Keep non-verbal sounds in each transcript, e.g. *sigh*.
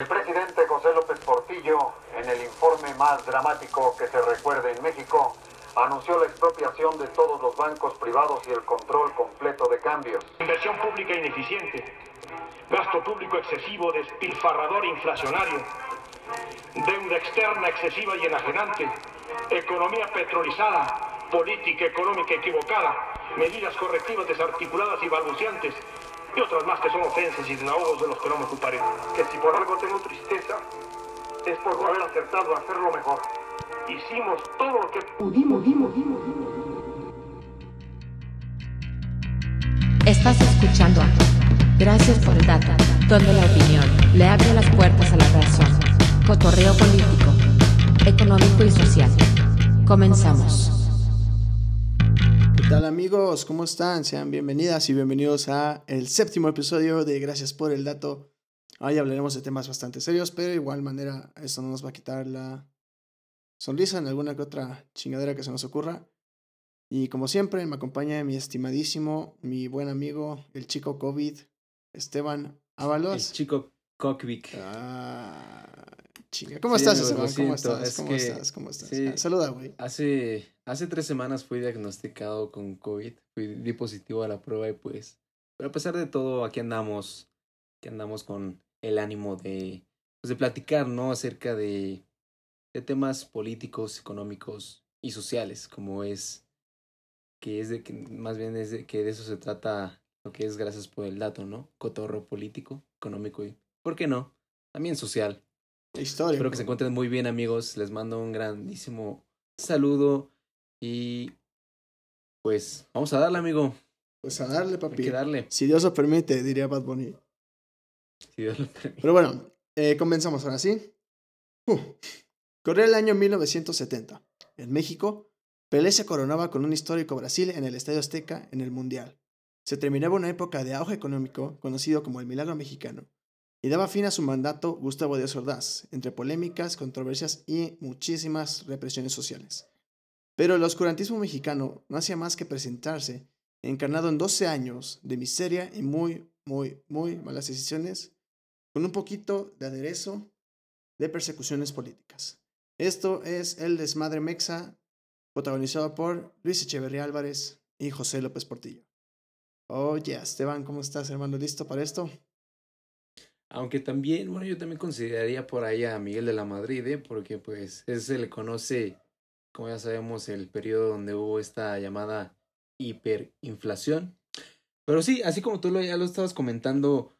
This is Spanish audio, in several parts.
El presidente José López Portillo, en el informe más dramático que se recuerde en México, anunció la expropiación de todos los bancos privados y el control completo de cambios. Inversión pública ineficiente, gasto público excesivo, despilfarrador inflacionario, deuda externa excesiva y enajenante, economía petrolizada, política económica equivocada, medidas correctivas desarticuladas y balbuciantes, y otras más que son ofensas y desahogos de los que no me ocuparé. Que si por algo tengo tristeza, es por no haber acertado a hacerlo mejor. Hicimos todo lo que pudimos. Estás escuchando a Gracias por el dato, donde la opinión le abre las puertas a la razón. Cotorreo político, económico y social. Comenzamos. ¿Qué tal amigos? ¿Cómo están? Sean bienvenidas y bienvenidos a el séptimo episodio de Gracias por el dato. Hoy hablaremos de temas bastante serios, pero de igual manera esto no nos va a quitar la sonrisa en alguna que otra chingadera que se nos ocurra. Y como siempre me acompaña mi estimadísimo, mi buen amigo, el chico COVID, Esteban Ábalos. El chico Cockvick. Ah, chinga. ¿Cómo estás, Esteban? ¿Cómo estás? ¿Cómo estás? ¿Cómo estás? sí. Ah, Saluda, güey. Hace, hace tres semanas fui diagnosticado con COVID. Fui di positivo a la prueba y pues. Pero a pesar de todo, aquí andamos. Aquí andamos con el ánimo de. Pues de platicar, ¿no? Acerca de. De temas políticos, económicos y sociales, como es. Que es de que. Más bien es de que de eso se trata lo que es gracias por el dato, ¿no? Cotorro político, económico y, ¿por qué no? También social. Historia. Espero que se encuentren muy bien, amigos. Les mando un grandísimo saludo y pues vamos a darle, amigo. Pues a darle, Hay papi. que darle. Si Dios lo permite, diría Bad Bunny. Si Dios lo permite. Pero bueno, eh, comenzamos ahora sí. Uh. Corría el año 1970. En México, Pelé se coronaba con un histórico Brasil en el Estadio Azteca en el Mundial. Se terminaba una época de auge económico conocido como el Milagro Mexicano y daba fin a su mandato Gustavo Díaz Ordaz, entre polémicas, controversias y muchísimas represiones sociales. Pero el oscurantismo mexicano no hacía más que presentarse, encarnado en 12 años de miseria y muy, muy, muy malas decisiones, con un poquito de aderezo de persecuciones políticas. Esto es El Desmadre Mexa, protagonizado por Luis Echeverría Álvarez y José López Portillo. Oye, Esteban, ¿cómo estás, hermano? ¿Listo para esto? Aunque también, bueno, yo también consideraría por ahí a Miguel de la Madrid, ¿eh? porque pues se le conoce, como ya sabemos, el periodo donde hubo esta llamada hiperinflación. Pero sí, así como tú lo, ya lo estabas comentando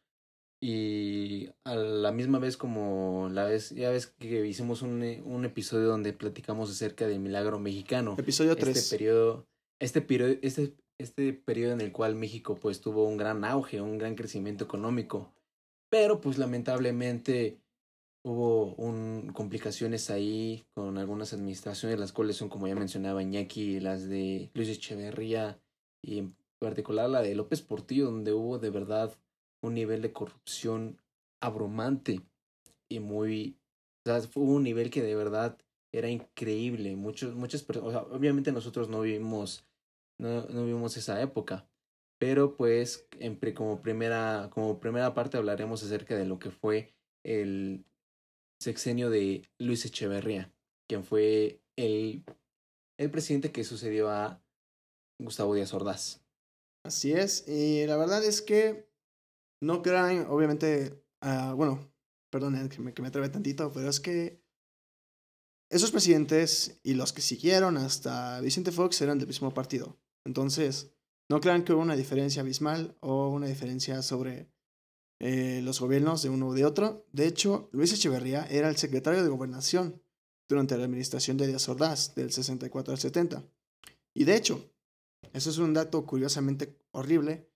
y a la misma vez como la vez, ya ves que hicimos un, eh, un episodio donde platicamos acerca del milagro mexicano. Episodio 3. Este periodo, este periodo, este, este periodo en el cual México pues tuvo un gran auge, un gran crecimiento económico. Pero pues lamentablemente hubo un, complicaciones ahí con algunas administraciones, las cuales son como ya mencionaba Iñaki, las de Luis Echeverría y en particular la de López Portillo, donde hubo de verdad un nivel de corrupción abrumante y muy, o sea, fue un nivel que de verdad era increíble. Muchos, muchas personas, obviamente nosotros no vivimos, no, no vivimos esa época, pero pues en, como primera, como primera parte hablaremos acerca de lo que fue el sexenio de Luis Echeverría, quien fue el, el presidente que sucedió a Gustavo Díaz Ordaz. Así es, y la verdad es que no crean, obviamente, ah, bueno, perdón que me, que tantito, pero es que esos presidentes y los que siguieron hasta Vicente Fox eran del mismo partido. Entonces, no crean que hubo una diferencia abismal o una diferencia sobre eh, los gobiernos de uno o de otro. De hecho, Luis Echeverría era el secretario de gobernación durante la administración de Díaz Ordaz, del 64 al 70. Y de hecho, eso es un dato curiosamente horrible.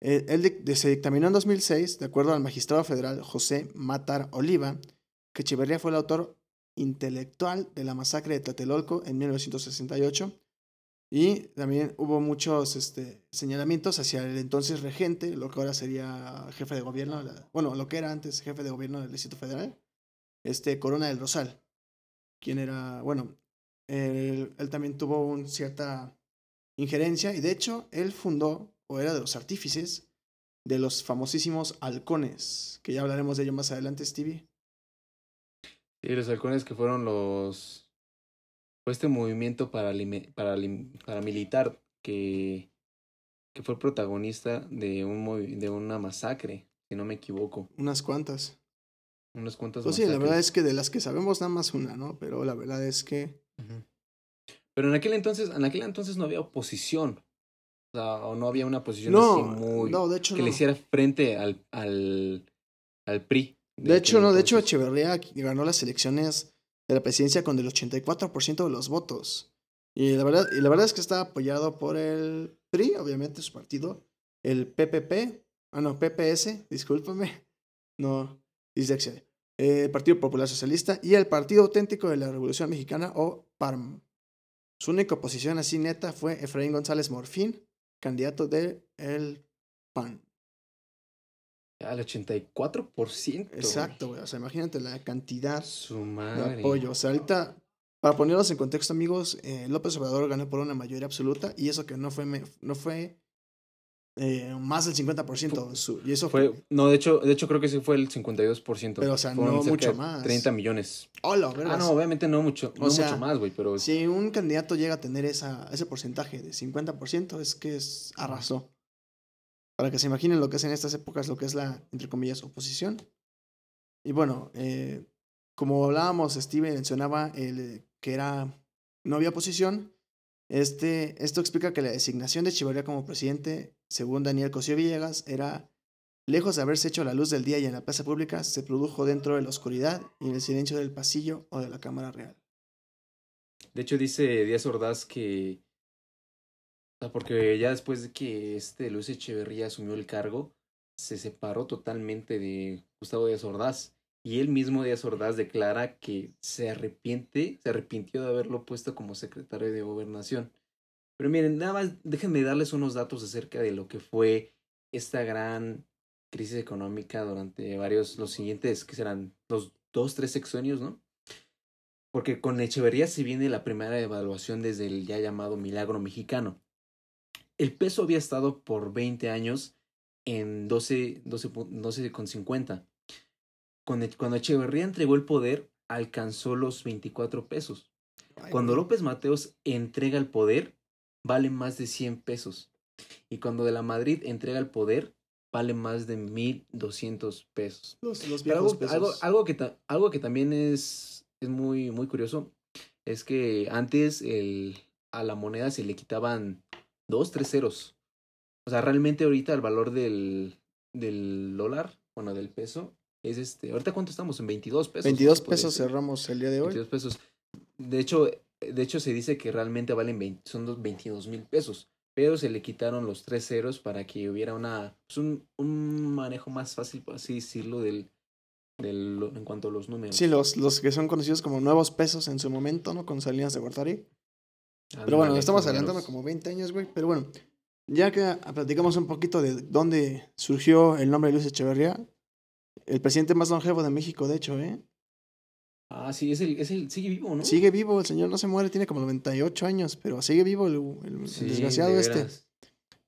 Eh, él se dictaminó en 2006, de acuerdo al magistrado federal José Matar Oliva, que Echeverría fue el autor intelectual de la masacre de Tlatelolco en 1968. Y también hubo muchos este, señalamientos hacia el entonces regente, lo que ahora sería jefe de gobierno, bueno, lo que era antes jefe de gobierno del Distrito Federal, este Corona del Rosal, quien era, bueno, él, él también tuvo un cierta injerencia y de hecho él fundó o era de los artífices de los famosísimos halcones, que ya hablaremos de ello más adelante, Stevie. Sí, los halcones que fueron los... Fue este movimiento paralime- paralim- paramilitar que, que fue protagonista de, un de una masacre, si no me equivoco. Unas cuantas. Unas cuantas Pues sí, la verdad es que de las que sabemos nada más una, ¿no? Pero la verdad es que. Pero en aquel entonces, en aquel entonces no había oposición. O sea, o no había una posición no, así muy... no, de hecho que no. le hiciera frente al, al, al PRI. De hecho, no, de hecho. Echeverría ganó las elecciones de la presidencia con el 84% de los votos. Y la verdad, y la verdad es que está apoyado por el PRI, obviamente su partido, el PPP, ah no, PPS, discúlpame, *laughs* no, dislexia, eh, el Partido Popular Socialista y el Partido Auténtico de la Revolución Mexicana o PARM. Su única oposición así neta fue Efraín González Morfín, candidato del el PAN. Al 84%. Exacto, güey. O sea, imagínate la cantidad Su de apoyo. O sea, ahorita, para ponerlos en contexto, amigos, eh, López Obrador ganó por una mayoría absoluta y eso que no fue, no fue eh, más del 50%. Su, y eso fue... Fue, no, de hecho, de hecho creo que sí fue el 52%. Pero, o sea, Fueron no mucho más. 30 millones. ¡Hola, vergas! Ah, no, obviamente no mucho, O no sea, mucho más, güey, pero Si un candidato llega a tener esa, ese porcentaje de 50%, es que es, arrasó. Para que se imaginen lo que es en estas épocas, lo que es la, entre comillas, oposición. Y bueno, eh, como hablábamos, Steve mencionaba el, eh, que era, no había oposición. Este, esto explica que la designación de Echeverría como presidente, según Daniel Cosío Villegas, era lejos de haberse hecho la luz del día y en la plaza pública, se produjo dentro de la oscuridad y en el silencio del pasillo o de la Cámara Real. de hecho dice Díaz Ordaz que porque ya después de que este Luis Echeverría asumió el cargo, se separó totalmente de Gustavo Díaz Ordaz. Y él mismo, Díaz Ordaz, declara que se arrepiente, se arrepintió de haberlo puesto como secretario de gobernación. Pero miren, nada más déjenme darles unos datos acerca de lo que fue esta gran crisis económica durante varios, los siguientes, que serán los dos, tres sexenios, ¿no? Porque con Echeverría se viene la primera evaluación desde el ya llamado milagro mexicano. El peso había estado por 20 años en 12, 12, pu- 12,50. Con E- Cuando Echeverría entregó el poder, alcanzó los 24 pesos. Cuando. López Mateos entrega el poder, vale más de 100 pesos. Y cuando de la Madrid entrega el poder, vale más de 1.200 pesos. Los, los Pero viejos algo, pesos. algo, algo que, algo que también es, es muy, muy curioso es que antes el, a la moneda se le quitaban dos, tres ceros. O sea, realmente ahorita el valor del, del dólar, bueno, del peso, es este. ¿Ahorita cuánto estamos? En 22 pesos. 22 se podría pesos decir. cerramos el día de hoy. 22 pesos. De hecho, de hecho se dice que realmente valen 20 son dos 22 mil pesos. Pero se le quitaron los tres ceros para que hubiera una, pues un, un manejo más fácil, por así decirlo, del, del, en cuanto a los números. Sí, los, los que son conocidos como nuevos pesos en su momento, ¿no? Con Salinas de Gortari. Pero bueno, estamos adelantando como 20 años, güey. Pero bueno, ya que platicamos un poquito de dónde surgió el nombre de Luis Echeverría, el presidente más longevo de México, de hecho, ¿eh? Ah, sí, es el, es el, sigue vivo, ¿no? Sigue vivo, el señor no se muere, tiene como 98 años, pero sigue vivo el, el- el Sí, desgraciado de este.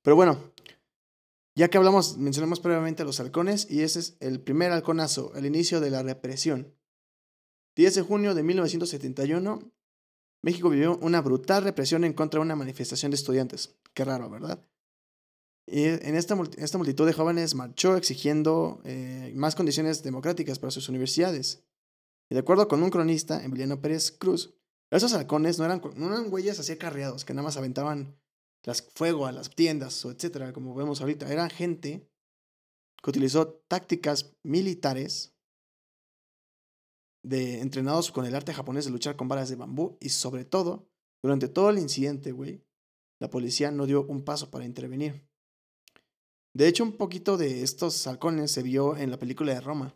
Pero bueno, ya que hablamos, mencionamos previamente a los halcones, y ese es el primer halconazo, el inicio de la represión. 10 de junio de 1971, México vivió una brutal represión en contra de una manifestación de estudiantes. Qué raro, ¿verdad? Y en esta, multi- esta multitud de jóvenes marchó exigiendo eh, más condiciones democráticas para sus universidades. De acuerdo con un cronista, Emiliano Pérez Cruz, esos halcones no eran, no eran güeyes así acarreados, que nada más aventaban las fuego a las tiendas o etcétera, como vemos ahorita. Era gente que utilizó tácticas militares de entrenados con el arte japonés de luchar con varas de bambú y sobre todo, durante todo el incidente, güey, la policía no dio un paso para intervenir. De hecho, un poquito de estos halcones se vio en la película de Roma.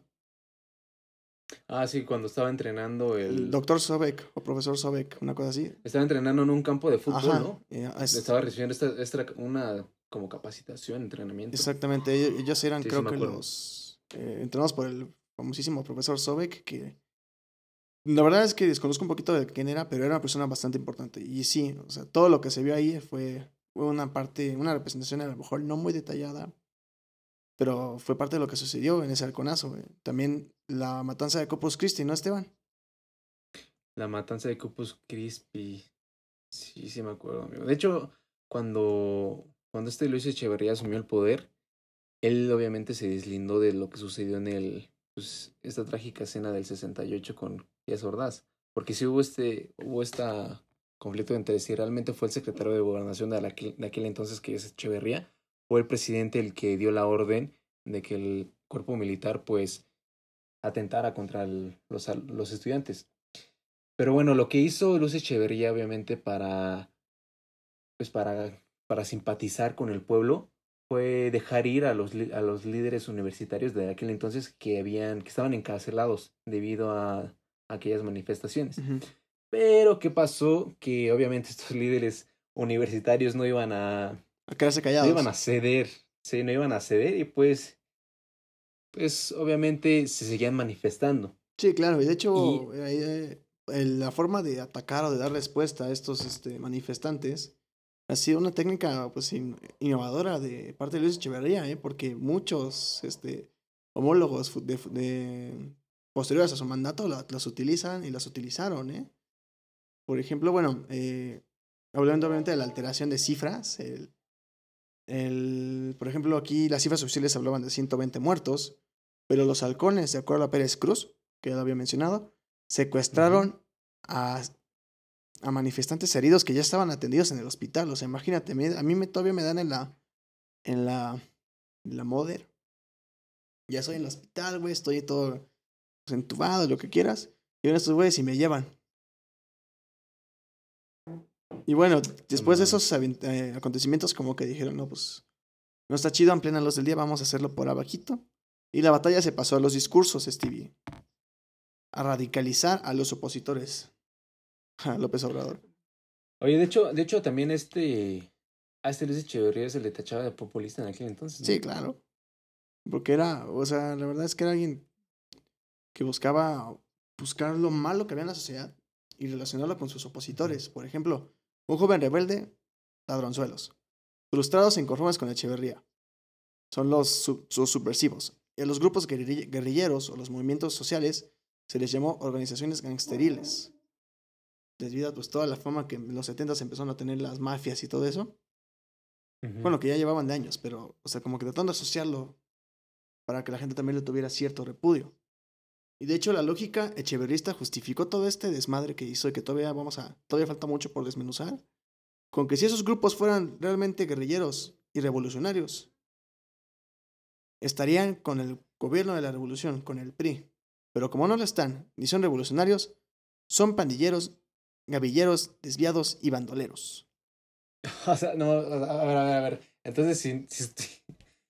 Ah, sí, cuando estaba entrenando el... El doctor Sobek o profesor Sobek, una cosa así. Estaba entrenando en un campo de fútbol, Ajá. ¿no? eh, es- Estaba recibiendo esta, esta, una como capacitación, entrenamiento. Exactamente, ellos, eran Sí, creo que los eh, entrenados por el famosísimo profesor Sobek, que la verdad es que desconozco un poquito de quién era, pero era una persona bastante importante. Y sí, o sea, todo lo que se vio ahí fue una parte, una representación a lo mejor no muy detallada, pero fue parte de lo que sucedió en ese halconazo. También la matanza de Corpus Christi, ¿no, Esteban? La matanza de Corpus Christi. Sí, sí me acuerdo, amigo. De hecho, cuando, cuando este Luis Echeverría asumió el poder, él obviamente se deslindó de lo que sucedió en el, pues, esta trágica escena del 68 con Díaz Ordaz. Porque sí hubo este, hubo conflicto entre si realmente fue el secretario de gobernación de aquel, de aquel entonces, que es Echeverría, o el presidente el que dio la orden de que el cuerpo militar, pues, atentara contra los, los estudiantes. Pero bueno, lo que hizo Luz Echeverría, obviamente, para, pues, para, para simpatizar con el pueblo, fue dejar ir a los, a los líderes universitarios de aquel entonces que habían, que estaban encarcelados debido a, aquellas manifestaciones. Pero, ¿qué pasó? Que obviamente estos *laughs* líderes universitarios no iban a... A quedarse callados. No iban a ceder. Sí, no iban a ceder y pues... Pues obviamente se seguían manifestando. Sí, claro. Y de hecho, eh, la forma de atacar o de dar respuesta a estos este, manifestantes ha sido una técnica pues innovadora de parte de Luis Echeverría, ¿eh? porque muchos este, homólogos de, de, posteriores a su mandato las utilizan y las utilizaron. ¿eh? Por ejemplo, bueno, eh, hablando obviamente de la alteración de cifras, el, el, por ejemplo, aquí las cifras oficiales hablaban de 120 muertos, pero los halcones, de acuerdo a Pérez Cruz, que ya lo había mencionado, secuestraron a, a, manifestantes heridos que ya estaban atendidos en el hospital. O sea, imagínate, a mí me, todavía me dan en la, en la, en la Moder. Ya estoy en el hospital, güey, estoy todo pues, entubado, lo que quieras. Y ven estos güeyes y me llevan. Y bueno, después de esos eh, acontecimientos, como que dijeron, no, pues no está chido en plena luz del día, vamos a hacerlo por abajito. Y la batalla se pasó a los discursos, Stevie. A radicalizar a los opositores. *laughs* A López Obrador. Oye, de hecho, de hecho también este. A este Luis Echeverría se le tachaba de populista en aquel entonces. Sí, claro. Porque era, o sea, la verdad es que era alguien que buscaba buscar lo malo que había en la sociedad y relacionarlo con sus opositores. Por ejemplo, un joven rebelde, ladronzuelos. Frustrados e inconformes con Echeverría. Son los, subversivos. Y a los grupos guerrilleros o los movimientos sociales se les llamó organizaciones gangsteriles. Debido a pues, toda la fama que en los 70 se empezaron a tener las mafias y todo eso. Bueno, que ya llevaban de años, pero, o sea, como que tratando de asociarlo para que la gente también le tuviera cierto repudio. Y de hecho la lógica echeverrista justificó todo este desmadre que hizo y que todavía vamos a, todavía falta mucho por desmenuzar, con que si esos grupos fueran realmente guerrilleros y revolucionarios, estarían con el gobierno de la revolución, con el PRI. Pero como no lo están, ni son revolucionarios, son pandilleros, gavilleros, desviados y bandoleros. *laughs* O sea, no, a ver, a ver, a ver. Entonces, si,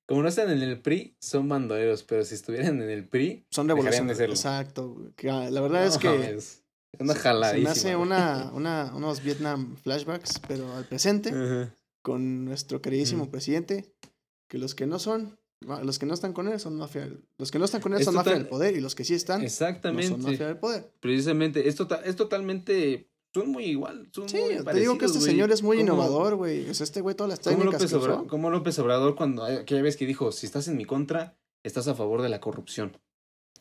como no están en el PRI, son bandoleros, pero si estuvieran en el PRI, son revolucionarios. Exacto. Ah, la verdad es que. Es una jaladísima. Se me hace una, *laughs* una, unos Vietnam flashbacks, pero al presente, con nuestro queridísimo presidente, que los que no son, los que no están con él son mafia. Los que no están con él son mafia del poder y los que sí están Exactamente. son mafia del poder. Precisamente, es, tota-, es totalmente son muy igual. Son sí, te digo que este señor es muy innovador, güey. O sea, este güey todas las técnicas López Obrador, como López Obrador cuando aquella vez que dijo, si estás en mi contra, estás a favor de la corrupción.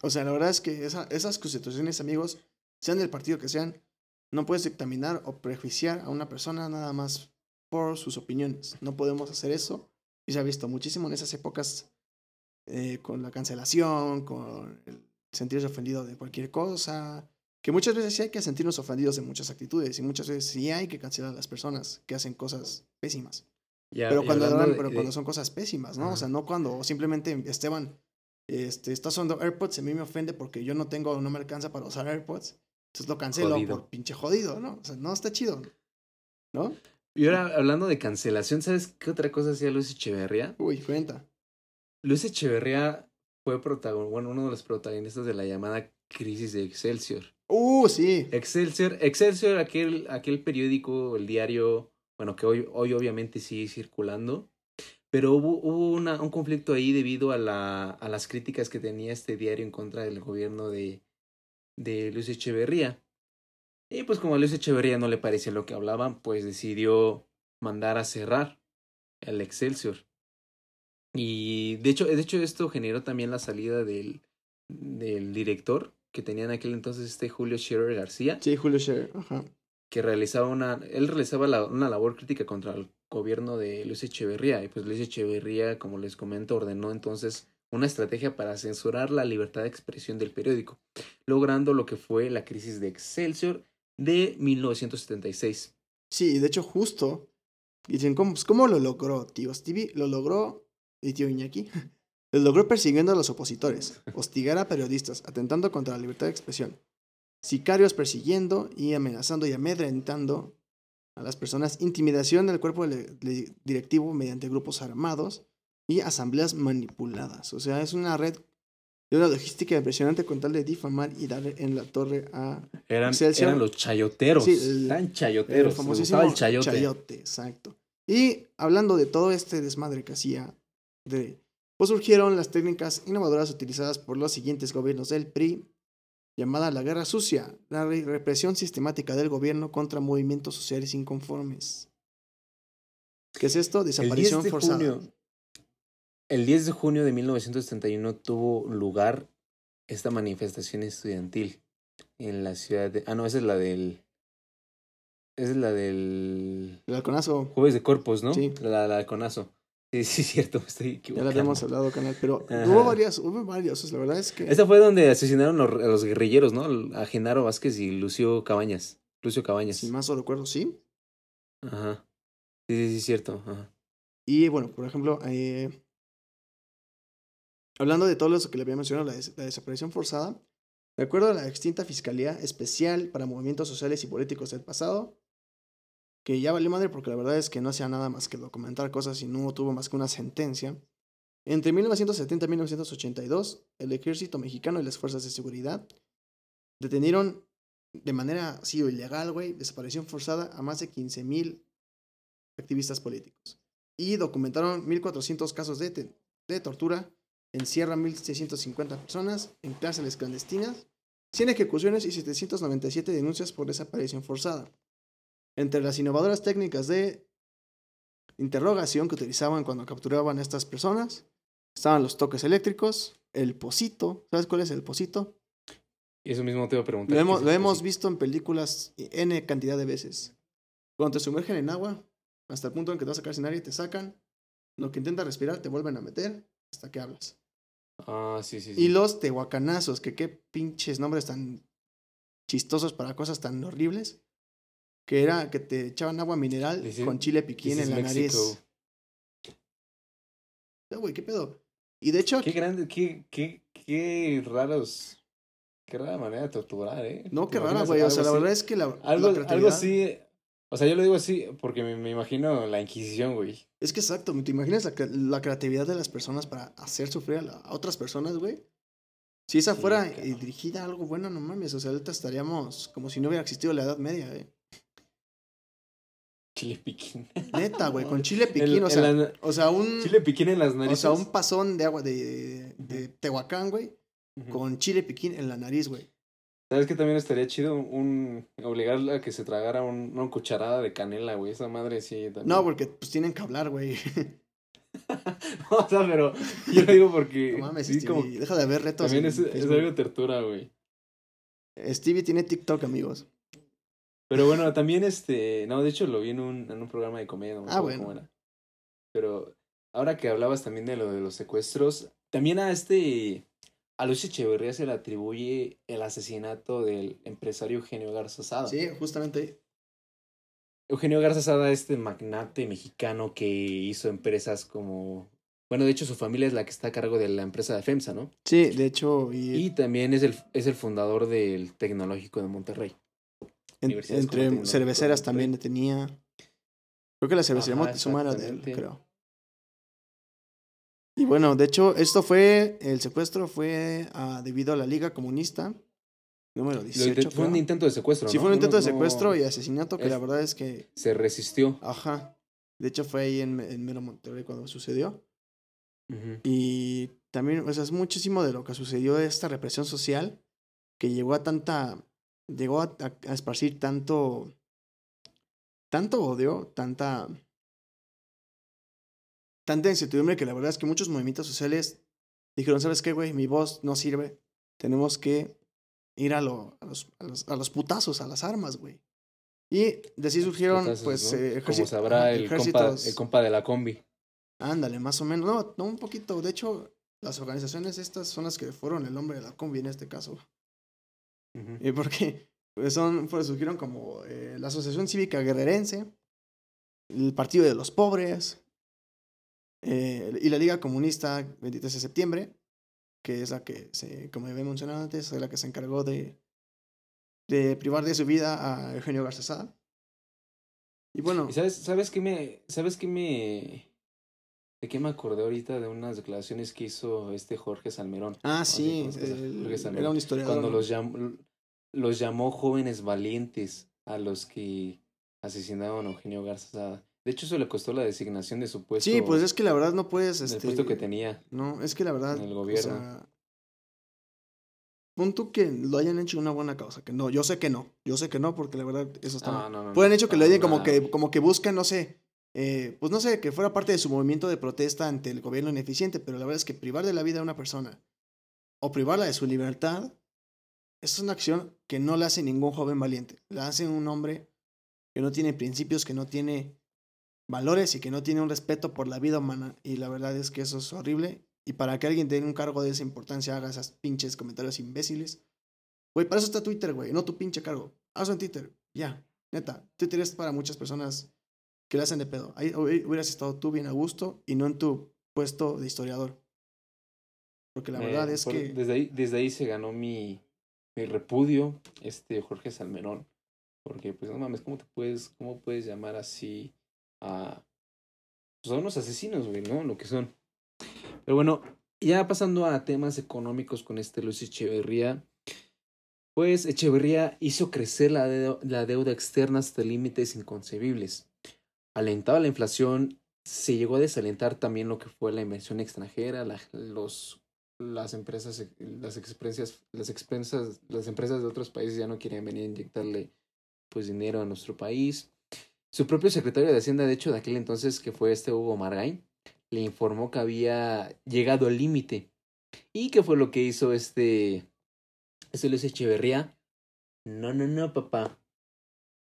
O sea, la verdad es que esa, esas constituciones, amigos, sean del partido que sean, no puedes dictaminar o prejuiciar a una persona nada más por sus opiniones. No podemos hacer eso. Y se ha visto muchísimo en esas épocas eh, con la cancelación, con el sentirse ofendido de cualquier cosa, que muchas veces sí hay que sentirnos ofendidos de muchas actitudes y muchas veces sí hay que cancelar a las personas que hacen cosas pésimas. pero cuando, pero cuando son cosas pésimas, ¿no? O sea, no cuando simplemente Esteban este, está usando AirPods, a mí me ofende porque yo no tengo, no me alcanza para usar AirPods. Entonces lo cancelo por pinche jodido, ¿no? O sea, no está chido. ¿No? Y ahora, hablando de cancelación, ¿sabes qué otra cosa hacía Luis Echeverría? Uy, cuenta. Luis Echeverría fue protagonista, bueno, uno de los protagonistas de la llamada crisis de Excelsior. Uh, sí. Excelsior, Excelsior, aquel, aquel periódico, el diario, bueno, que hoy, hoy obviamente sigue circulando, pero hubo, una, un conflicto ahí debido a, la, a las críticas que tenía este diario en contra del gobierno de, de Luis Echeverría. Y pues como a Luis Echeverría no le parecía lo que hablaban, pues decidió mandar a cerrar el Excelsior. Y de hecho, de hecho esto generó también la salida del, del director que tenía en aquel entonces este Julio Scherer García, Sí, Julio Scherer. Ajá. que realizaba una, él realizaba la- una labor crítica contra el gobierno de Luis Echeverría, y pues Luis Echeverría, como les comento, ordenó entonces una estrategia para censurar la libertad de expresión del periódico, logrando lo que fue la crisis de Excelsior de 1976. Sí, de hecho, justo. Dicen, ¿cómo, pues, ¿cómo lo logró, tío? Stevie lo logró, y tío Iñaki, lo logró persiguiendo a los opositores, hostigar a periodistas, atentando contra la libertad de expresión, sicarios persiguiendo y amenazando y amedrentando a las personas, intimidación del cuerpo directivo mediante grupos armados y asambleas manipuladas. O sea, es una red de una logística impresionante con tal de difamar y darle en la torre a Eran, Excelsior. eran los chayoteros, Sí, el- tan el chayoteros, famosísimo el chayote. chayote, exacto. Y hablando de todo este desmadre que hacía, de, pues surgieron las técnicas innovadoras utilizadas por los siguientes gobiernos del PRI, llamada la guerra sucia, la re- represión sistemática del gobierno contra movimientos sociales inconformes. ¿Qué es esto? El 10 Desaparición de forzada. junio, el 10 de junio de 1971 tuvo lugar esta manifestación estudiantil en la ciudad de... Ah, no, esa es la del... Esa es la del... El halconazo, Jueves de Corpus, ¿no? Sí. La, la de Conazo. Sí, sí, es *laughs* cierto, me estoy ya equivocando. la habíamos hablado, canal, pero Ajá. hubo varias, hubo varias, la verdad es que... Esa fue donde asesinaron los- a los guerrilleros, ¿no? A Genaro Vázquez y Lucio Cabañas. Lucio Cabañas. Si más lo recuerdo, sí. Ajá. Sí, sí, sí, es cierto. Ajá. Y bueno, por ejemplo, eh, hablando de todo lo que le había mencionado, la, des- la desaparición forzada, de acuerdo a la extinta Fiscalía Especial para Movimientos Sociales y Políticos del pasado, que ya valió madre porque la verdad es que no hacía nada más que documentar cosas y no tuvo más que una sentencia. Entre 1970 y 1982, el ejército mexicano y las fuerzas de seguridad detenieron de manera así ilegal, güey, desaparición forzada a más de 15.000 activistas políticos y documentaron 1.400 casos de, de tortura, encierran 1.650 personas en cárceles clandestinas, 100 ejecuciones y 797 denuncias por desaparición forzada. Entre las innovadoras técnicas de interrogación que utilizaban cuando capturaban a estas personas, estaban los toques eléctricos, el pocito, ¿sabes cuál es el pocito? Y eso mismo te iba a preguntar. Lo hemos, ¿qué lo hemos visto en películas N cantidad de veces. Cuando te sumergen en agua, hasta el punto en que te vas a sacar sin aire, te sacan. Lo que intentas respirar, te vuelven a meter hasta que hablas. Ah, sí, sí, sí. Y los tehuacanazos, que qué pinches nombres tan chistosos para cosas tan horribles. Que era que te echaban agua mineral is- con chile piquín en la Mexico. nariz. Güey, ¿qué pedo? Y de hecho, Qué grande, qué, qué, qué raros. Qué rara manera de torturar, ¿eh? no, ¿Te qué rara, güey. O sea, la así? verdad es que la, la Algo, algo así. O sea, yo lo digo así porque me, me imagino la Inquisición, güey. Es que exacto, ¿te imaginas la, la creatividad de las personas para hacer sufrir a, la- a otras personas, güey? Si esa Sí, fuera eh, dirigida a algo bueno, no mames, o sea, ahorita estaríamos como si no hubiera existido la Edad Media, eh. Chile piquín. *laughs* Neta, güey, con chile piquín, o sea, la- o sea, un, Chile piquín en las o narices. sea, un pasón de agua de, de Tehuacán, güey, con chile piquín en la nariz, güey. ¿Sabes que también estaría chido? Un obligarla a que se tragara un- una cucharada de canela, güey. Esa madre sí. También. No, porque pues tienen que hablar, güey. *laughs* o sea, pero yo lo digo porque. No mames, sí, como deja de ver retos. también es, algo de tortura, güey. Stevie tiene TikTok, amigos. Pero bueno, también este. No, de hecho lo vi en un, en un programa de comedia. No Ah, bueno. cómo era. Pero ahora que hablabas también de lo de los secuestros, también a este. A Luis Echeverría se le atribuye el asesinato del empresario Eugenio Garza Sada. Sí, justamente. Eugenio Garza Sada, este magnate mexicano que hizo empresas como. Bueno, de hecho, su familia es la que está a cargo de la empresa de FEMSA, ¿no? Sí, de hecho, y, Y también es el, es el fundador del Tecnológico de Monterrey. En- entre cerveceras también tenía. Creo que la cervecería Moctezuma era de él, creo. Y bueno, de hecho, esto fue, el secuestro fue ah, debido a la Liga Comunista, número Lo 18. intent- fue un intento de secuestro. Sí, ¿no? fue un No, intento de no- secuestro y asesinato que es- la verdad es que, Se resistió. ajá, de hecho fue ahí en, en mero Monterrey cuando sucedió. Y también, o sea, es muchísimo de lo que sucedió de esta represión social que llegó a tanta, llegó a, a- a esparcir tanto, tanto odio, tanta, tanta incertidumbre que la verdad es que muchos movimientos sociales dijeron, ¿sabes qué, güey? Mi voz no sirve, tenemos que ir a, lo- a los, a, los, a los putazos, a las armas, güey. Y de así surgieron, Putazos, pues, ¿no? eh, Como sabrá el compa, el compa de la combi. Ándale, más o menos. No, no, un poquito. De hecho, las organizaciones estas son las que fueron el hombre de la combi en este caso. Eh, porque pues, son, pues, surgieron como eh, la Asociación Cívica Guerrerense, el Partido de los Pobres eh, y la Liga Comunista 23 de septiembre, que es la que, se, como había mencionado antes, es la que se encargó de, de privar de su vida a Eugenio Garza Sada. Y bueno, ¿Y sabes, sabes qué me, sabes qué me, de qué me acordé ahorita de unas declaraciones que hizo este Jorge Salmerón? ah, sí, el- Jorge Salmerón. era un historiador. Cuando ¿no? los llamó, los llamó jóvenes valientes a los que asesinaron a Eugenio Garza. De hecho, eso le costó la designación de su puesto. Sí, pues es que la verdad no puedes. Este, puesto que tenía. No, es que la verdad. en el o gobierno. sea, tú que lo hayan hecho una buena causa. Que no, yo sé que no. Yo sé que no, porque la verdad eso está mal. No, no, no, Pueden hecho que lo hayan como que, como que buscan, no sé. Eh, pues no sé, que fuera parte de su movimiento de protesta ante el gobierno ineficiente, pero la verdad es que privar de la vida a una persona o privarla de su libertad es una acción que no la hace ningún joven valiente. La hace un hombre que no tiene principios, que no tiene valores y que no tiene un respeto por la vida humana. Y la verdad es que eso es horrible. Y para que alguien tenga un cargo de esa importancia haga esas pinches comentarios imbéciles. Güey, para eso está Twitter, güey, no tu pinche cargo. Hazlo en Twitter, ya, neta. Twitter es para muchas personas que le hacen de pedo. Ahí hubi- hubieras estado tú bien a gusto y no en tu puesto de historiador. Porque la verdad es por- que... Desde ahí, desde ahí se ganó mi, mi repudio, este Jorge Salmerón. Porque, pues, no mames, ¿cómo te puedes, cómo puedes llamar así a, pues, a unos asesinos, güey, ¿no? Lo que son. Pero bueno, ya pasando a temas económicos con este Luis Echeverría. Pues Echeverría hizo crecer la, la deuda externa hasta límites inconcebibles. Alentaba la inflación, se llegó a desalentar también lo que fue la inversión extranjera, las empresas, las las expensas, las empresas de otros países ya no querían venir a inyectarle pues dinero a nuestro país. Su propio secretario de Hacienda, de hecho, de aquel entonces, que fue este Hugo Margain, le informó que había llegado al límite. ¿Y qué fue lo que hizo este, este Luis Echeverría? No, no, no, papá.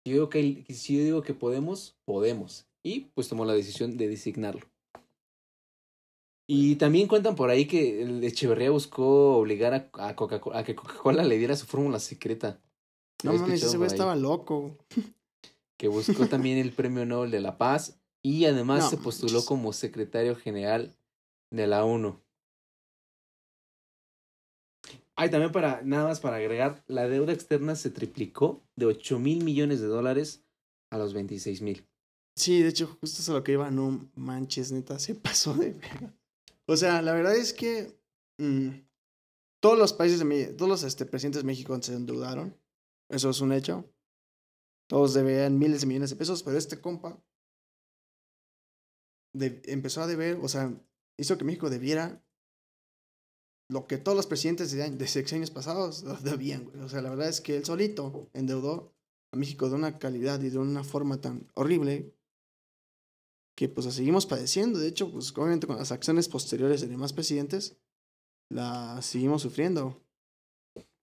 Si yo digo que, si yo digo que podemos, podemos. Y pues tomó la decisión de designarlo. Y también cuentan por ahí que el Echeverría buscó obligar a, a, Coca a que Coca-Cola le diera su fórmula secreta. No mames, ese güey estaba loco. que buscó *laughs* también el Premio Nobel de la Paz y además No se postuló manches. como secretario general de la ONU. Hay también para, nada más para agregar, la deuda externa se triplicó de 8 mil millones de dólares a los 26 mil. Sí, de hecho, justo es a lo que iba. No manches, neta, se pasó de verga. O sea, la verdad es que mm, todos los países de Mi- todos los este, presidentes de México se endeudaron. Eso es un hecho. Todos debían miles de millones de pesos, pero este compa empezó a deber, o sea, hizo que México debiera lo que todos los presidentes de, de sexenios pasados *laughs* debían, güey. O sea, la verdad es que él solito endeudó a México de una calidad y de una forma tan horrible que pues seguimos padeciendo. De hecho, pues obviamente con las acciones posteriores de demás presidentes, la seguimos sufriendo.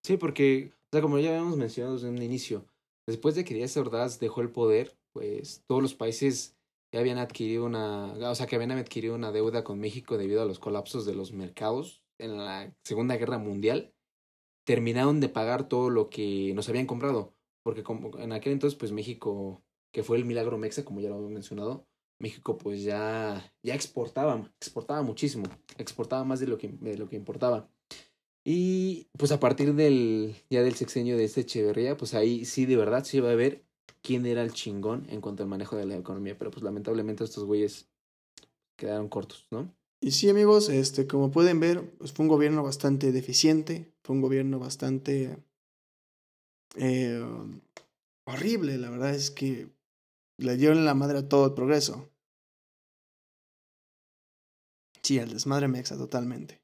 Sí, porque, o sea, como ya habíamos mencionado desde un inicio, después de que Díaz Ordaz dejó el poder, pues todos los países ya habían adquirido una, o sea, que habían adquirido una deuda con México debido a los colapsos de los mercados en la Segunda Guerra Mundial, terminaron de pagar todo lo que nos habían comprado, porque como en aquel entonces, pues México, que fue el milagro mexa, como ya lo hemos mencionado, México pues ya, ya exportaba, exportaba muchísimo, exportaba más de lo que, de lo que importaba. Y pues a partir del ya del sexenio de este Echeverría, pues ahí sí de verdad se iba a ver quién era el chingón en cuanto al manejo de la economía, pero pues lamentablemente estos güeyes quedaron cortos, ¿no? Y sí, amigos, este, como pueden ver, pues fue un gobierno bastante deficiente, fue un gobierno bastante eh, horrible. La verdad es que le dieron la madre a todo el progreso. Sí, al desmadre mexa totalmente.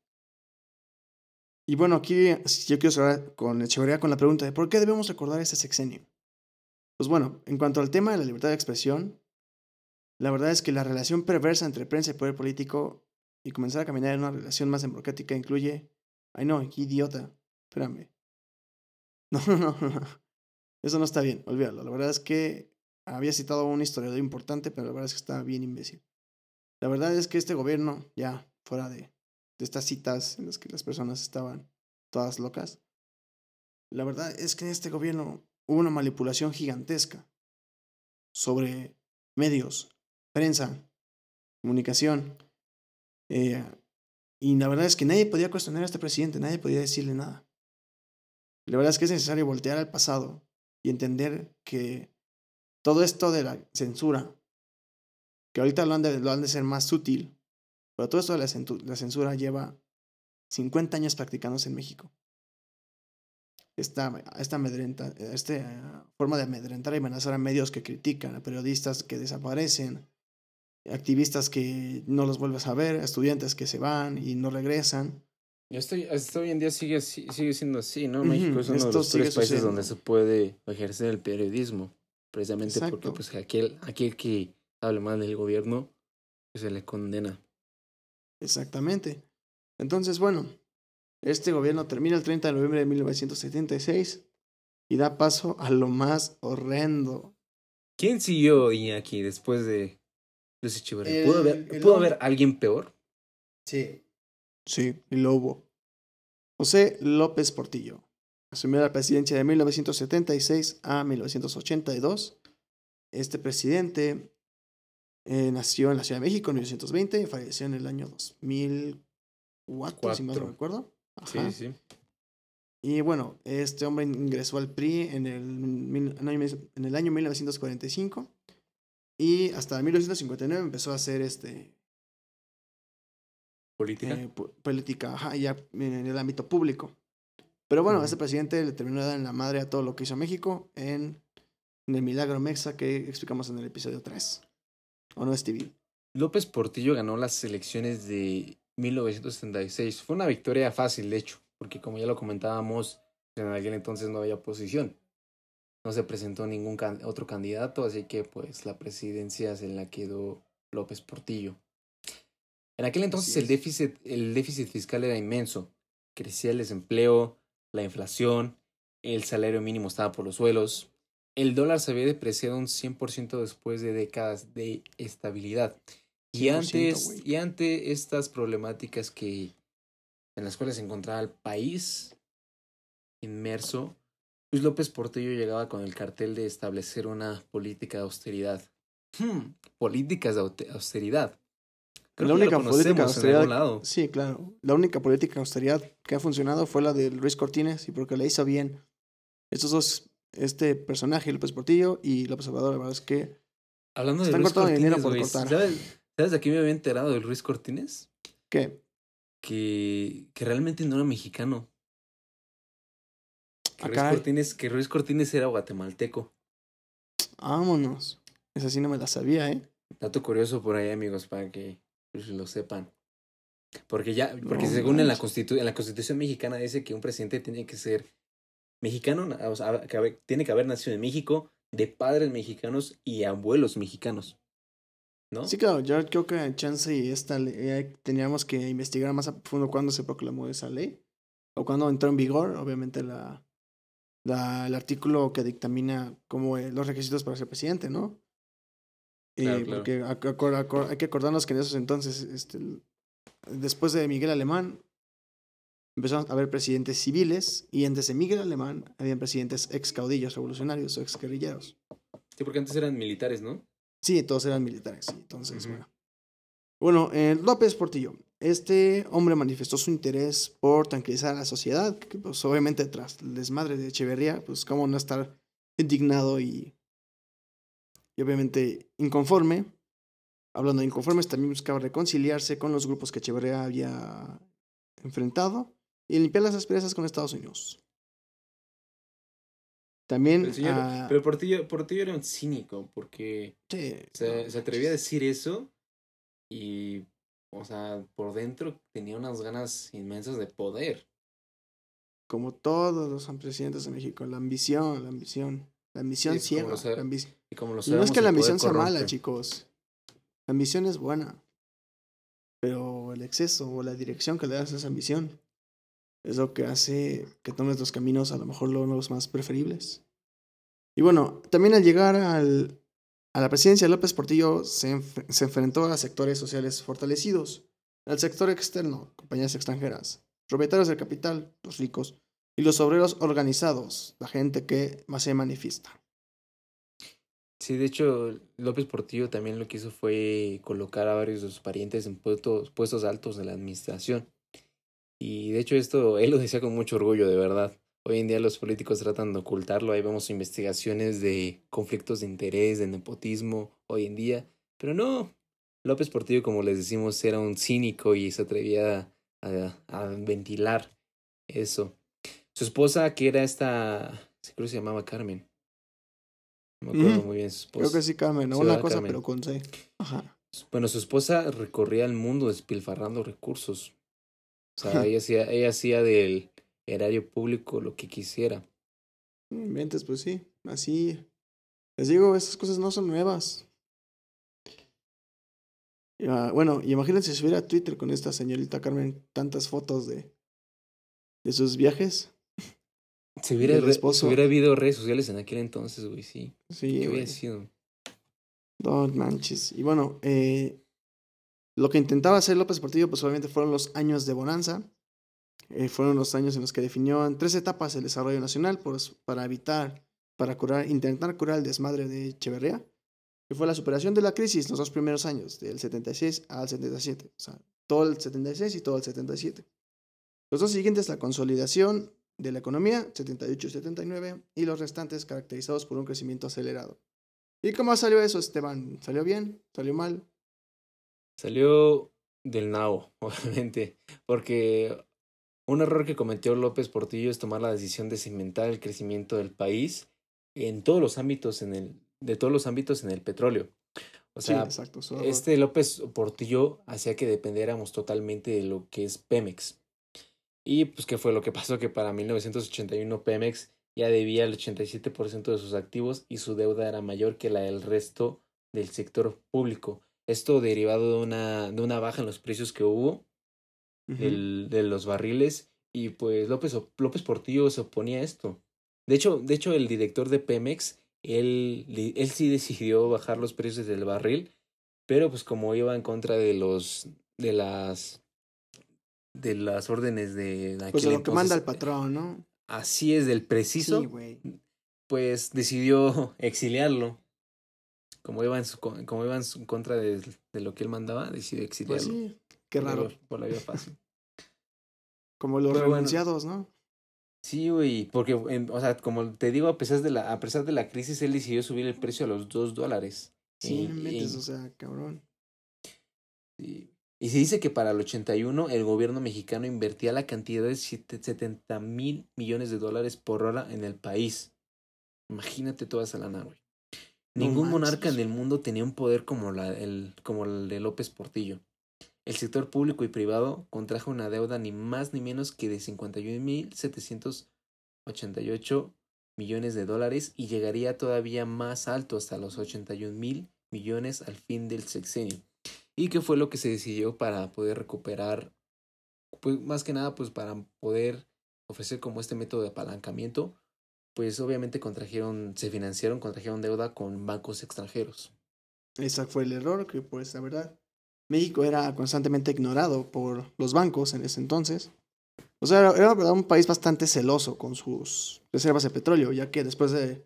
Y bueno, aquí yo quiero cerrar con Echeverría con la pregunta de ¿por qué debemos recordar este sexenio? Pues bueno, en cuanto al tema de la libertad de expresión, la verdad es que la relación perversa entre prensa y poder político y comenzar a caminar en una relación más democrática incluye... Ay no, qué idiota. Espérame. *laughs* No, no, no. Eso no está bien, olvídalo. La verdad es que había citado a un historiador importante, pero la verdad es que está bien imbécil. La verdad es que este gobierno, ya fuera de estas citas en las que las personas estaban todas locas, la verdad es que en este gobierno hubo una manipulación gigantesca sobre medios, prensa, comunicación. Eh, y la verdad es que nadie podía cuestionar a este presidente, nadie podía decirle nada. La verdad es que es necesario voltear al pasado y entender que todo esto de la censura, que ahorita lo han de, lo han de ser más sutil, pero todo esto de la, la censura lleva 50 años practicándose en México. Esta, esta, amedrenta, esta forma de amedrentar y amenazar a medios que critican, a periodistas que desaparecen, activistas que no los vuelves a ver, estudiantes que se van y no regresan. Y esto, hasta hoy en día sigue, sigue siendo así, ¿no? México es uno de los tres países donde se puede ejercer el periodismo, precisamente porque pues aquel, aquel que hable mal del gobierno pues, se le condena. Exactamente. Entonces, bueno, este gobierno termina el 30 de noviembre de 1976 y da paso a lo más horrendo. ¿Quién siguió aquí después de Lucy? ¿Pudo, haber, ¿pudo haber alguien peor? Sí. Sí, y lo hubo. José López Portillo asumió la presidencia de 1976 a 1982. Este presidente eh, nació en la Ciudad de México en 1920 y falleció en el año 2004, si mal no recuerdo. Sí, sí. Y bueno, este hombre ingresó al PRI en el, en el año 1945 y hasta 1959 empezó a hacer este política. Eh, política, ajá, ya en el ámbito público. Pero bueno, este presidente le terminó de dar en la madre a todo lo que hizo México en, en el Milagro Mexa que explicamos en el episodio 3. ¿O no, Stevie? López Portillo ganó las elecciones de 1976. Fue una victoria fácil, de hecho, porque como ya lo comentábamos, en aquel entonces no había oposición. No se presentó ningún otro candidato, así que pues la presidencia se la quedó López Portillo. En aquel entonces el déficit, el déficit fiscal era inmenso. Crecía el desempleo, la inflación, el salario mínimo estaba por los suelos, el dólar se había depreciado un 100% después de décadas de estabilidad. Y antes, y ante estas problemáticas que en las cuales se encontraba el país inmerso, Luis López Portillo llegaba con el cartel de establecer una política de austeridad. Hmm, políticas de austeridad la única política de austeridad. Sí, claro. La única política de austeridad que ha funcionado fue la de Luis Cortines y porque la hizo bien. Estos dos, este personaje, López Portillo y López Obrador, la verdad es que. Hablando de Luis Cortines, por ¿sabes, ¿sabes de qué me había enterado de Luis Cortines? ¿Qué? Que, que realmente no era mexicano. Que, ah, Luis Cortines, que Luis Cortines era guatemalteco. Vámonos. Esa sí no me la sabía, ¿eh? Dato curioso por ahí, amigos, para que pues, lo sepan. Porque ya, porque según en la, en la Constitución mexicana dice que un presidente tiene que ser mexicano, o sea, tiene que haber nacido en México, de padres mexicanos y abuelos mexicanos. ¿No? Sí, claro, yo creo que chance y esta ley, eh, teníamos que investigar más a fondo cuándo se proclamó esa ley o cuándo entró en vigor, obviamente la, la el artículo que dictamina como los requisitos para ser presidente, ¿no? Eh, porque hay que acordarnos que en esos entonces, este, después de Miguel Alemán, empezaron a haber presidentes civiles y antes de Miguel Alemán habían presidentes ex caudillos revolucionarios o ex guerrilleros. Sí, porque antes eran militares, ¿no? Sí, todos eran militares. Entonces, bueno. Bueno, eh, López Portillo. Este hombre manifestó su interés por tranquilizar a la sociedad, que pues obviamente tras el desmadre de Echeverría, pues cómo no estar indignado y y obviamente inconforme. Hablando de inconformes, también buscaba reconciliarse con los grupos que Echeverría había enfrentado y limpiar las asperezas con Estados Unidos. También. Pero, Portillo, Portillo, era un cínico porque se, se, atrevía a decir eso y, o sea, por dentro tenía unas ganas inmensas de poder. Como todos los presidentes de México, la ambición, la ambición. La ambición ciega. La ambición. Y como no es que la ambición sea mala, chicos. La ambición es buena. Pero el exceso o la dirección que le das a esa ambición Es lo que hace que tomes los caminos a lo mejor los más preferibles. Y bueno, también al llegar al, a la presidencia, López Portillo se, se enfrentó a sectores sociales fortalecidos, al sector externo, compañías extranjeras, propietarios del capital, los ricos, y los obreros organizados, la gente que más se manifiesta. Sí, de hecho, López Portillo también lo que hizo fue colocar a varios de sus parientes en puestos, puestos altos de la administración. Y de hecho esto él lo decía con mucho orgullo, de verdad. Hoy en día los políticos tratan de ocultarlo, ahí vemos investigaciones de conflictos de interés, de nepotismo, hoy en día. Pero no, López Portillo, como les decimos, era un cínico y se atrevía a, a ventilar eso. Su esposa, que era esta, creo que se llamaba Carmen, no me acuerdo muy bien su esposa. Creo que sí, Carmen, ¿no? una cosa, pero con C. Ajá. Bueno, su esposa recorría el mundo despilfarrando recursos. O sea, *laughs* ella hacía, ella hacía del erario público lo que quisiera. Mentes, pues sí, así. Les digo, esas cosas no son nuevas. bueno, y imagínense si hubiera Twitter con esta señorita Carmen tantas fotos de, de sus viajes. Si hubiera, hubiera habido redes sociales en aquel entonces, güey, sí. Sí, ¿Qué hubiera sido? Don't manches. Y bueno, eh, lo que intentaba hacer López Portillo, pues obviamente fueron los años de bonanza. Eh, fueron los años en los que definió tres etapas el desarrollo nacional pues, para evitar, para curar, intentar curar el desmadre de Echeverría, que fue la superación de la crisis los dos primeros años, del 76 al 77. O sea, todo el 76 y todo el 77. Los dos siguientes, la consolidación de la economía, 78-79, y los restantes caracterizados por un crecimiento acelerado. ¿Y cómo salió eso, Esteban? ¿Salió bien? ¿Salió mal? Salió del nao, *laughs* obviamente, porque un error que cometió López Portillo es tomar la decisión de cimentar el crecimiento del país en todos los ámbitos en el de todos los ámbitos en el petróleo. O sea, exacto, este López Portillo hacía que dependiéramos totalmente de lo que es Pemex. Y pues, ¿qué fue lo que *laughs* pasó? Que para 1981 Pemex ya debía el 87% de sus activos y su deuda era mayor que la del resto del sector público. Esto derivado de una, de una baja en los precios que hubo de los barriles y pues López, López Portillo se oponía a esto. De hecho, de hecho el director de Pemex, él, él sí *laughs* decidió bajar los precios del barril, pero pues como iba en contra de los de las de las órdenes de Pues de lo que manda el patrón, ¿no? Así es, del preciso. pues decidió *laughs* exiliarlo. Como iba en, su, como iba en contra de, de, lo que él mandaba, decidió pues exiliarlo. Pues sí, qué raro. Por, la vía fácil. como los renunciados, ¿no? Sí, güey, porque, o sea, como te digo, a pesar, de la, a pesar de la crisis, él decidió subir el precio a los dos dólares. Sí, metes, o sea, cabrón. Sí. Y se dice que para el 81 el gobierno mexicano invertía la cantidad de 70 mil millones de dólares por hora en el país. Imagínate toda esa lana, güey. Ningún monarca en el mundo tenía un poder como, la, el, como el de López Portillo. El sector público y privado contrajo una deuda ni más ni menos que de 51.788 millones de dólares y llegaría todavía más alto hasta los 81 mil millones al fin del sexenio y qué fue lo que se decidió para poder recuperar, pues más que nada, pues para poder ofrecer como este método de apalancamiento, pues obviamente contrajeron, se financiaron, contrajeron deuda con bancos extranjeros. Ese fue el error, que pues la verdad, México era constantemente ignorado por los bancos en ese entonces. O sea, era, un país bastante celoso con sus reservas de petróleo, ya que después de,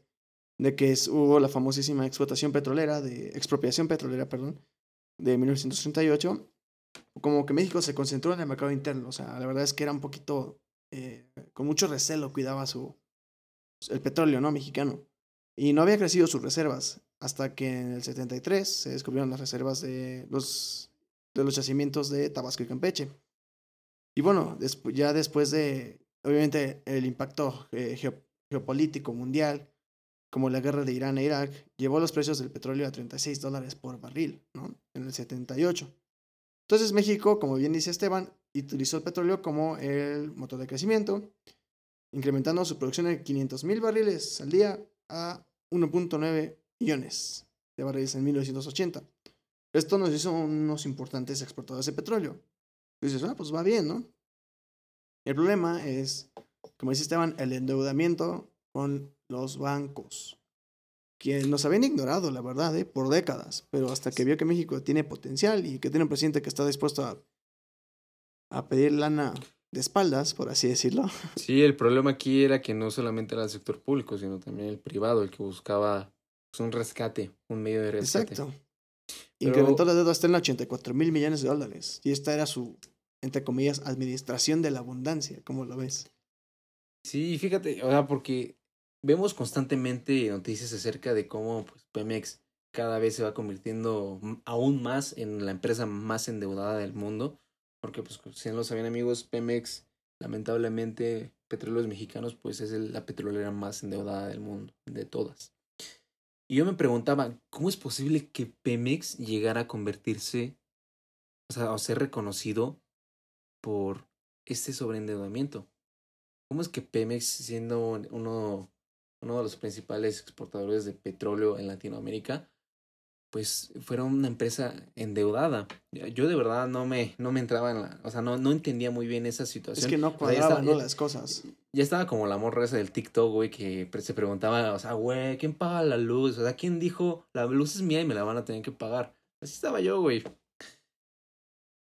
de que hubo la famosísima explotación petrolera, de expropiación petrolera, perdón, de 1938, como que México se concentró en el mercado interno. O sea, la verdad es que era un poquito, eh, con mucho recelo cuidaba su, el petróleo, ¿no? Mexicano. Y no había crecido sus reservas hasta que en el 73 se descubrieron las reservas de los, de los yacimientos de Tabasco y Campeche. Y bueno, ya después de, obviamente, el impacto eh, geopolítico mundial, como la guerra de Irán e Irak, llevó los precios del petróleo a 36 dólares por barril, ¿no? En el 78. Entonces México, como bien dice Esteban, utilizó el petróleo como el motor de crecimiento, incrementando su producción en 500 mil barriles al día a 1.9 millones de barriles en 1980. Esto nos hizo unos importantes exportadores de petróleo. dices, ah, pues va bien, ¿no? El problema es, como dice Esteban, el endeudamiento con los bancos, que nos habían ignorado, la verdad, ¿eh? por décadas, pero hasta que vio que México tiene potencial y que tiene un presidente que está dispuesto a, a pedir lana de espaldas, por así decirlo. *laughs* Sí, el problema aquí era que no solamente era el sector público, sino también el privado, el que buscaba pues, un rescate, un medio de rescate. Exacto. Incrementó la deuda hasta en 84 mil millones de dólares. Y esta era su, entre comillas, administración de la abundancia, ¿cómo lo ves? Sí, fíjate, o sea, porque vemos constantemente noticias acerca de cómo pues, Pemex cada vez se va convirtiendo aún más en la empresa más endeudada del mundo. Porque, pues, si no lo sabían amigos, Pemex, lamentablemente, Petróleos Mexicanos, pues es el- la petrolera más endeudada del mundo, de todas. Y yo me preguntaba, ¿cómo es posible que Pemex llegara a convertirse, o sea, o ser reconocido por este sobreendeudamiento? ¿Cómo es que Pemex, siendo uno, uno de los principales exportadores de petróleo en Latinoamérica, pues fuera una empresa endeudada? Yo de verdad no me, no me entraba en la, o sea, no, no entendía muy bien esa situación. Es que no O sea, cuadraban estaba- ¿no? las cosas. ya estaba como la morra esa del TikTok, güey, que se preguntaba, o sea, güey, ¿quién paga la luz? O sea, ¿quién dijo, la luz es mía y me la van a tener que pagar? Así estaba yo, güey.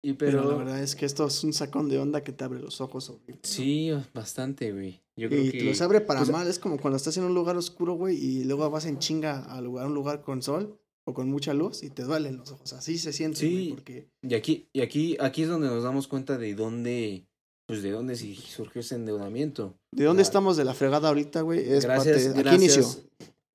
Y Pero, pero, la verdad es que esto es un sacón de onda que te abre los ojos. ¿no? sí, bastante, güey. Yo creo Y que te los abre para pues, mal. Es como cuando estás en un lugar oscuro, güey, y luego vas en chinga a lugar, un lugar con sol o con mucha luz y te duelen los ojos. Así se siente, Sí. porque Y aquí, y aquí, aquí es donde nos damos cuenta de dónde, pues de dónde surgió ese endeudamiento. ¿de dónde La- estamos de la fregada ahorita, güey? Es gracias, parte, aquí inició. gracias,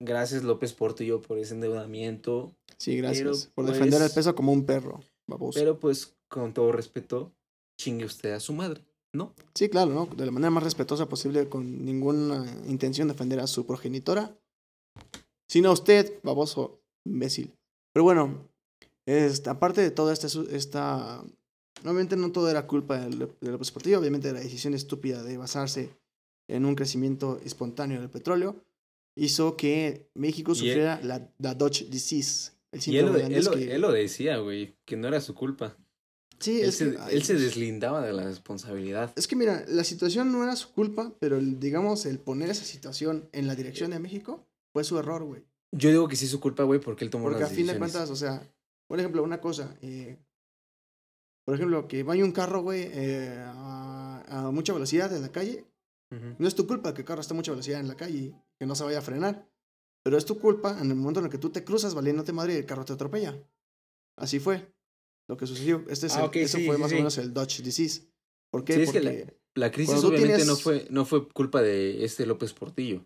gracias López Portillo por ese endeudamiento. Sí, gracias. Pero, por pues, defender el peso como un perro, baboso. Pero pues, con todo respeto, chingue usted a su madre, ¿no? Sí, claro, ¿no? De la manera más respetuosa posible, con ninguna intención de defender a su progenitora. Sino a usted, baboso, imbécil. Pero bueno, este, aparte de toda esta, esta... Obviamente no todo era culpa del, del López Portillo, obviamente la decisión estúpida de basarse en un crecimiento espontáneo del petróleo hizo que México él- sufriera la, la Dutch Disease. El Y él lo, síndrome él, holandés lo, que- él lo decía, güey, que no era su culpa. Sí, Él es se, que, deslindaba de la responsabilidad. Es que mira, la situación no era su culpa, pero el, digamos, el poner esa situación en la dirección de México fue su error, güey. Yo digo que sí es su culpa, güey, porque él tomó Porque a las fin de decisiones. cuentas, o sea, por ejemplo, una cosa, eh, por ejemplo, que vaya un carro, güey, eh, a, a mucha velocidad en la calle, no es tu culpa que el carro esté a mucha velocidad en la calle y que no se vaya a frenar, pero es tu culpa en el momento en el que tú te cruzas valiéndote madre y el carro te atropella. Así fue lo que sucedió. Este es Ah, el- eso sí, fue sí, más sí. o menos el Dutch Disease. ¿Por qué? Sí, es que Porque... La crisis obviamente no, tienes- fue, no fue culpa de este López Portillo.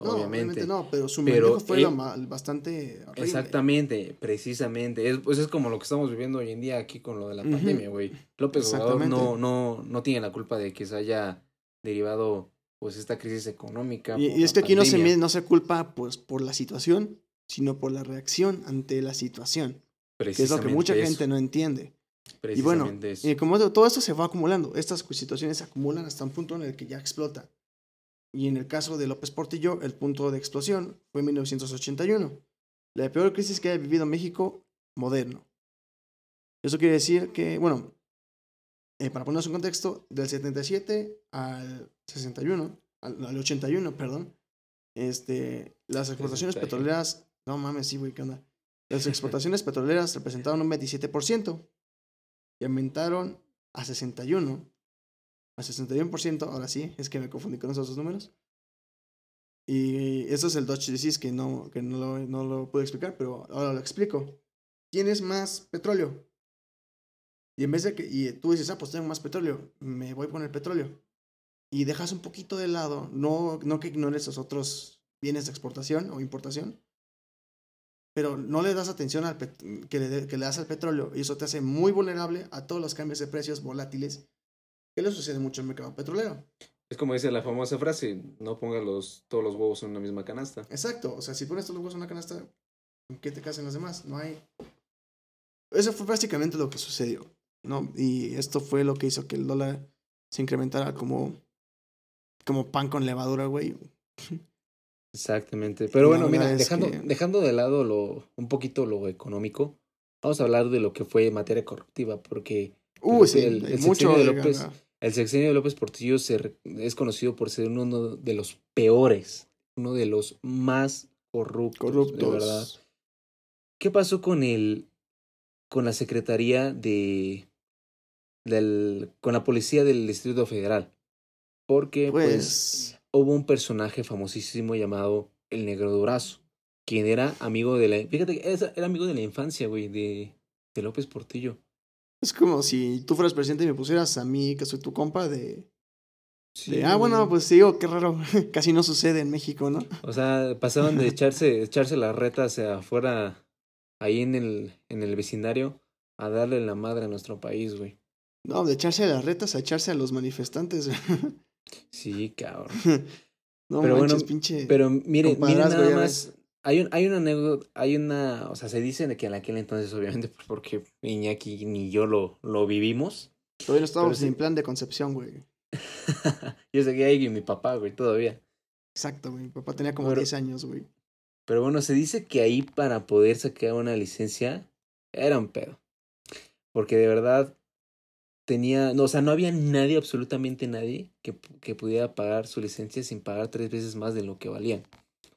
No, obviamente. no, pero su manejo fue él- bastante horrible. Exactamente, precisamente. Es, pues es como lo que estamos viviendo hoy en día aquí con lo de la pandemia, güey. López Obrador no, no, no tiene la culpa de que se haya derivado pues esta crisis económica. Y, es que aquí no se, no se culpa pues, por la situación, sino por la reacción ante la situación, que es lo que mucha Precisamente gente no entiende. Y bueno, precisamente eso. y como todo esto se va acumulando, estas situaciones se acumulan hasta un punto en el que ya explota. Y en el caso de López Portillo, el punto de explosión fue en 1981, la peor crisis que ha vivido México moderno. Eso quiere decir que, bueno, eh, para ponernos en contexto, del 77 al 61, al, al 81, perdón, este, las exportaciones 61. petroleras, no mames, sí, güey, ¿qué onda? Las exportaciones *laughs* petroleras representaron un 27% y aumentaron a 61, a 61%, ahora sí, es que me confundí con esos dos números. Y eso es el Dutch Disease que no, que no, lo, no lo pude explicar, pero ahora lo explico. ¿Tienes más petróleo? Y en vez de que y tú dices, ah, pues tengo más petróleo, me voy por el petróleo. Y dejas un poquito de lado, no, no que ignores los otros bienes de exportación o importación, pero no le das atención al que, le, que le das al petróleo y eso te hace muy vulnerable a todos los cambios de precios volátiles que le sucede mucho al mercado petrolero. Es como dice la famosa frase, no pongas los, todos los huevos en una misma canasta. Exacto, o sea, si pones todos los huevos en una canasta, ¿en qué te casan los demás? No hay... Eso fue básicamente lo que sucedió, ¿no? Y esto fue lo que hizo que el dólar se incrementara como, como pan con levadura, güey. Exactamente. *laughs* Pero bueno, mira, dejando, que- dejando de lado lo, un poquito lo económico, vamos a hablar de lo que fue materia corruptiva, porque Uy, Pues sí, el- mucho de López-. El sexenio de López Portillo se es conocido por ser uno de los peores, uno de los más corruptos, Corruptos. de verdad. ¿Qué pasó con el con la Secretaría de del con la policía del Distrito Federal? Porque pues, Pues. hubo un personaje famosísimo llamado el Negro Durazo, quien era amigo de la fíjate que era era amigo de la infancia, güey, de de López Portillo. Es como si tú fueras presidente y me pusieras a mí, que soy tu compa, de. Sí, de, ah, bueno, pues digo, qué raro. *laughs* Casi no sucede en México, ¿no? O sea, pasaban de echarse, echarse las retas afuera, ahí en el, en el vecindario, a darle la madre a nuestro país, güey. No, de echarse a las retas a echarse a los manifestantes. Sí, cabrón. *laughs* no Pero bueno, pinche. Pero mire, mire Compadrazgo, nada más. Hay, un, hay una anécdota, hay una, o sea, se dice de que en aquel entonces, obviamente, pues, porque Iñaki ni yo lo, lo vivimos. Todavía no estábamos sí. en plan de concepción, güey. *laughs* yo seguía ahí mi papá, güey, todavía. Exacto, güey. Mi papá tenía como Pero- 10 años, güey. Pero bueno, se dice que ahí para poder sacar una licencia era un pedo. Porque de verdad tenía, no, o sea, no había nadie, absolutamente nadie, que, que pudiera pagar su licencia sin pagar tres veces más de lo que valían.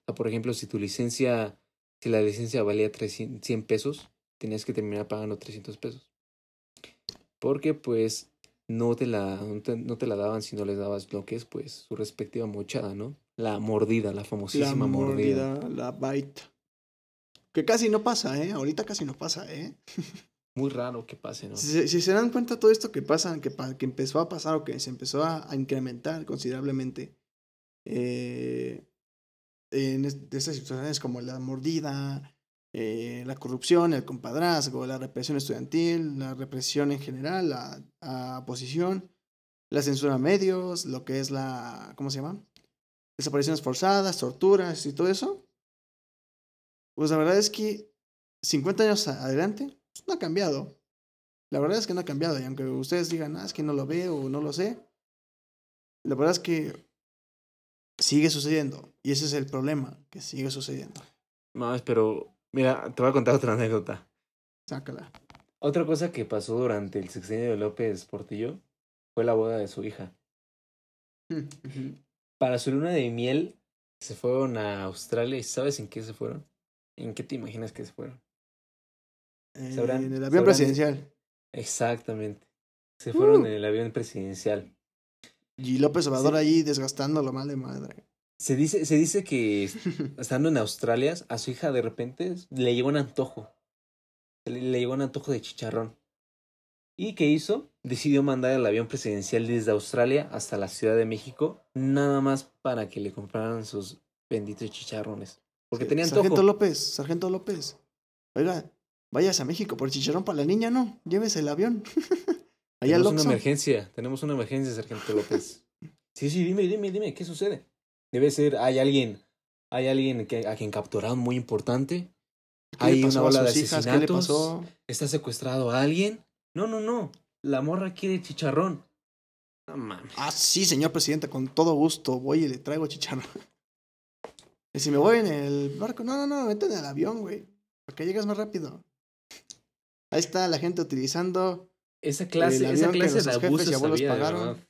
Sea, por ejemplo, si tu licencia, si la licencia valía 300, 100 pesos, tenías que terminar pagando 300 pesos. Porque pues no te la, no te, no te la daban si no les dabas lo que es pues su respectiva mochada, ¿no? La mordida, la La famosísima mordida. mordida, la bite. Que casi no pasa, ¿eh? Ahorita casi no pasa, ¿eh? *laughs* Muy raro que pase, ¿no? Si, se- si se dan cuenta todo esto que pasa, que, que empezó a pasar o que se empezó a, a incrementar considerablemente eh, en estas situaciones como la mordida, eh, la corrupción, el compadrazgo, la represión estudiantil, la represión en general, la oposición, la censura a medios, lo que es la, ¿cómo se llama? Desapariciones forzadas, torturas y todo eso. Pues la verdad es que 50 años adelante, pues, no ha cambiado. La verdad es que no ha cambiado. Y aunque ustedes digan, ah, es que no lo veo o no lo sé, la verdad es que sigue sucediendo. Y ese es el problema, que sigue sucediendo. Más, pero mira, te voy a contar otra anécdota. Sácala. Otra cosa que pasó durante el sexenio de López Portillo fue la boda de su hija. Para su luna de miel se fueron a Australia y ¿sabes en qué se fueron? ¿En qué te imaginas que se fueron? Sabrán- en el avión sabrán- presidencial. Exactamente. Se fueron Uh. en el avión presidencial. Y López Obrador Sí. ahí desgastándolo mal de madre. Se dice, se dice que *laughs* estando en Australia, a su hija de repente le llegó un antojo. Le, le llegó un antojo de chicharrón. ¿Y qué hizo? Decidió mandar el avión presidencial desde Australia hasta la Ciudad de México, nada más para que le compraran sus benditos chicharrones. Porque Sí, tenía Sargento antojo. López, Sargento López. Oiga, vayas a México por chicharrón para la niña, ¿no? Llévese el avión. *laughs* Allá Tenemos una emergencia, tenemos una emergencia, Sargento López. *laughs* Sí, sí, dime, dime, dime, ¿qué sucede? Debe ser, hay alguien, hay alguien que, a quien capturaron muy importante. ¿Qué le Hay pasó una a ola de sus hijas? ¿Qué le asesinatos. pasó? ¿Está secuestrado a alguien? No, no, no. La morra quiere chicharrón. No mames. Ah, sí, señor presidente, con todo gusto. Voy y le traigo chicharrón. *laughs* Y si me voy en el barco, no, no, no, vete en el avión, güey. Para que llegues más rápido. Ahí está la gente utilizando. Esa clase, El esa avión que clase de jefes abusos y abuelos había, de pagaron.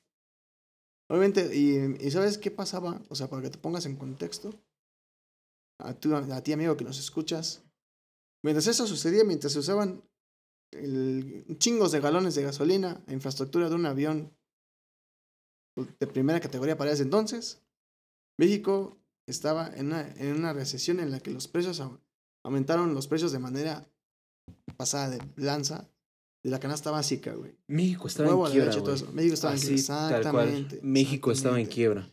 Obviamente, y, ¿sabes qué pasaba? O sea, para que te pongas en contexto. A, tú, a ti, amigo, que nos escuchas. Mientras eso sucedía, mientras se usaban chingos de galones de gasolina, infraestructura de un avión de primera categoría para ese entonces, México estaba en una, en una recesión en la que los precios au- aumentaron los precios de manera pasada de lanza de la canasta básica, güey. México estaba Huevo en quiebra, leche, todo eso. México estaba en Así, quiebra. tal cual. Exactamente. México estaba en quiebra.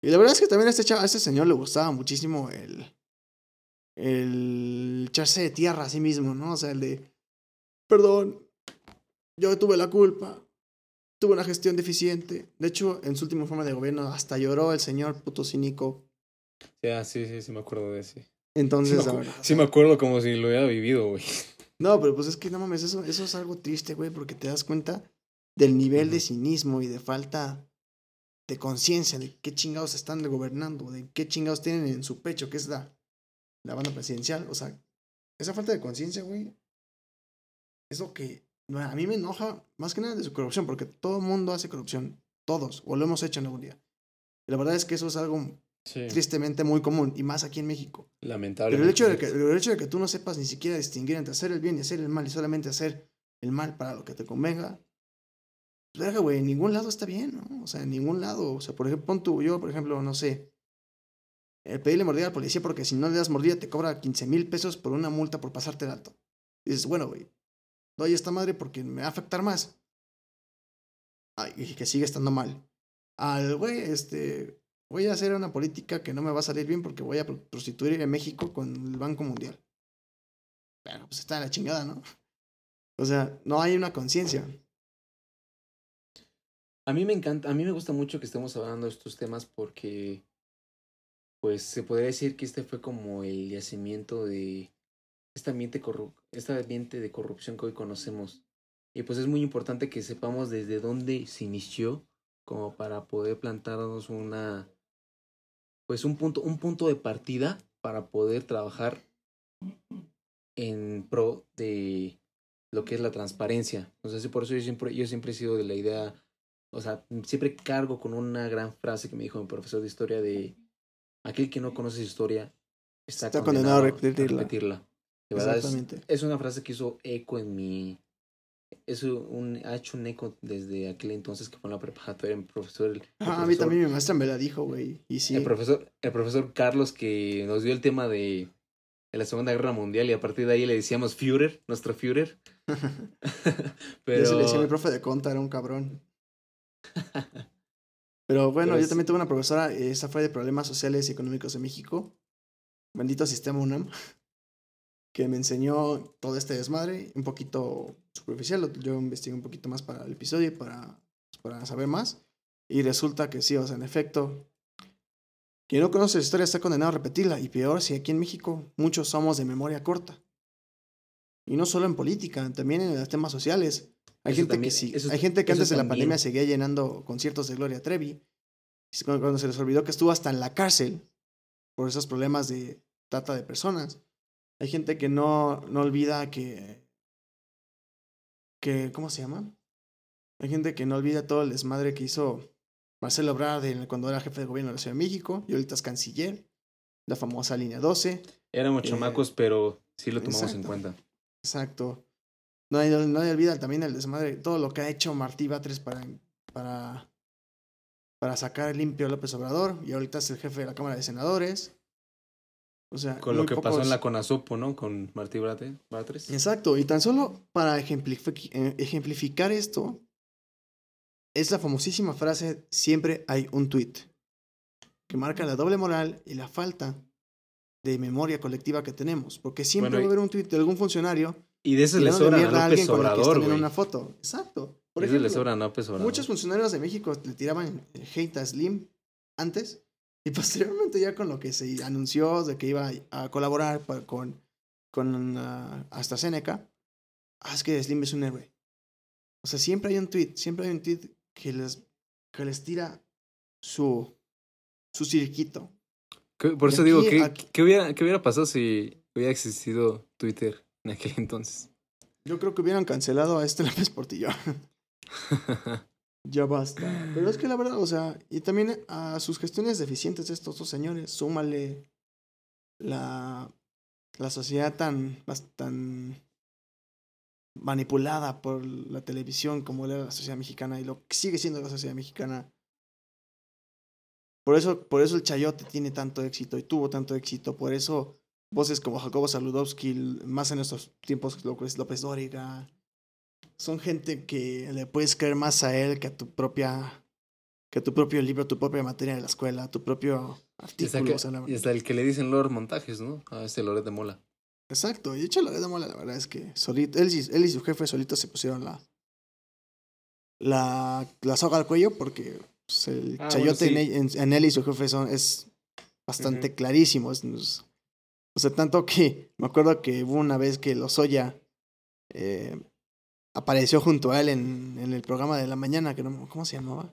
Y la verdad es que también a este, chavo, a este señor le gustaba muchísimo el, el echarse de tierra a sí mismo, ¿no? O sea, el de, perdón, yo tuve la culpa, tuve una gestión deficiente. De hecho, en su último informe de gobierno hasta lloró el señor puto cínico. Ya, sí, sí, sí me acuerdo de ese. Sí Entonces, la verdad, sí me acuerdo como si lo hubiera vivido, güey. No, pero pues es que no mames, eso, eso es algo triste, güey, porque te das cuenta del nivel de cinismo y de falta de conciencia de qué chingados están gobernando, de qué chingados tienen en su pecho, que es la, la banda presidencial. O sea, esa falta de conciencia, güey, es lo que a mí me enoja más que nada de su corrupción, porque todo el mundo hace corrupción. Todos, o lo hemos hecho en algún día. Y la verdad es que eso es algo Sí. tristemente muy común, y más aquí en México. Lamentable. Pero el hecho, de que, el hecho de que tú no sepas ni siquiera distinguir entre hacer el bien y hacer el mal, y solamente hacer el mal para lo que te convenga, pues güey, en ningún lado está bien, ¿no? O sea, en ningún lado. O sea, por ejemplo, pon tú, yo, por ejemplo, no sé, eh, pedirle mordida al policía porque si no le das mordida te cobra 15 mil pesos por una multa por pasarte el alto. Y dices, bueno, güey, doy esta madre porque me va a afectar más. Ay, y que sigue estando mal. Al güey, este, voy a hacer una política que no me va a salir bien porque voy a pro- prostituir en México con el Banco Mundial. Pero pues está de la chingada, ¿no? O sea, no hay una conciencia. A mí me encanta, a mí me gusta mucho que estemos hablando de estos temas porque, pues, se podría decir que este fue como el yacimiento de este ambiente, corru este ambiente de corrupción que hoy conocemos. Y pues es muy importante que sepamos desde dónde se inició, como para poder plantarnos una, pues un punto, un punto de partida para poder trabajar en pro de lo que es la transparencia. O sea, sí, por eso yo siempre, yo siempre he sido de la idea o sea, siempre cargo con una gran frase que me dijo mi profesor de historia de aquel que no conoce su historia está, Está condenado a repetirla. De verdad, es, Exactamente. es una frase que hizo eco en mi... Es un, ha hecho un eco desde aquel entonces que fue en la preparatoria, mi profesor... El, el Ah, a mí profesor- también mi maestra me la dijo, güey. Y sí. El profesor, el profesor Carlos que nos dio el tema de, de la Segunda Guerra Mundial y a partir de ahí le decíamos Führer, nuestro Führer. *laughs* *laughs* Yo se le decía a mi Pero... profe de conta, era un cabrón. Pero bueno, Pero yo también tuve una profesora, esa fue de Problemas Sociales y Económicos de México. Bendito sistema UNAM. Que me enseñó todo este desmadre, un poquito superficial. Yo investigué un poquito más para el episodio y para, pues, para saber más. Y resulta que sí, o sea, en efecto, quien no conoce la historia está condenado a repetirla. Y peor si aquí en México muchos somos de memoria corta. Y no solo en política, también en los temas sociales. Hay gente también- que sí, eso- hay gente que antes de la pandemia seguía llenando conciertos de Gloria Trevi. Cuando, cuando se les olvidó que estuvo hasta en la cárcel por esos problemas de trata de personas. Hay gente que no, no olvida que, que. ¿Cómo se llama? Hay gente que no olvida todo el desmadre que hizo Marcelo Ebrard cuando era jefe de gobierno de la Ciudad de México y ahorita es canciller. La famosa línea 12. Éramos Eh, chamacos, pero sí lo tomamos en exacto. cuenta. Exacto. Nadie, nadie olvida también el desmadre, todo lo que ha hecho Martí Batres para, para, para sacar limpio a López Obrador y ahorita es el jefe de la Cámara de Senadores. O sea, Con lo que pasó en pocos- la Conasopo, ¿no? Con Martí Brate, Batres. Exacto, y tan solo para eh, ejemplificar esto, es la famosísima frase, siempre hay un tweet, que marca la doble moral y la falta de memoria colectiva que tenemos, porque siempre Bueno, y- va a haber un tweet de algún funcionario Y de eso le sobran a a López alguien con el que Obrador, güey. una foto. Exacto. Por le ejemplo, sobran a López Obrador. muchos funcionarios de México le tiraban hate a Slim antes y posteriormente ya con lo que se anunció de que iba a colaborar con, con ah, AstraZeneca, ah, es que Slim es un héroe. O sea, siempre hay un tweet, siempre hay un tweet que les, que les tira su, su cirquito. Por eso digo, aquí- ¿qué, aquí- qué hubiera, ¿qué hubiera pasado si hubiera existido Twitter en aquel entonces? Yo creo que hubieran cancelado a este López Portillo. *laughs* Ya basta. Pero es que la verdad, o sea, y también a sus gestiones deficientes de estos dos señores, súmale la, la sociedad tan, tan manipulada por la televisión como era la sociedad mexicana y lo que sigue siendo la sociedad mexicana. Por eso, por eso el Chayote tiene tanto éxito y tuvo tanto éxito. Por eso voces como Jacobo Saludowski, más en estos tiempos López, López Dóriga, son gente que le puedes creer más a él que a tu propia que a tu propio libro, tu propia materia de la escuela, tu propio Y hasta, artículo. que- o sea, la y hasta el que le dicen Lord Montajes, ¿no? A este Loret de Mola. Exacto, y de hecho la verdad, Mola, la verdad es que solito, él, y- él y su jefe solitos se pusieron la la, la soga al cuello porque pues, el Ah, chayote bueno, sí. en, él- en- en él y su jefe son, es bastante clarísimo. es- es- o sea, tanto que me acuerdo que hubo una vez que Lozoya eh, apareció junto a él en, en el programa de la mañana, que no, ¿cómo se llamaba?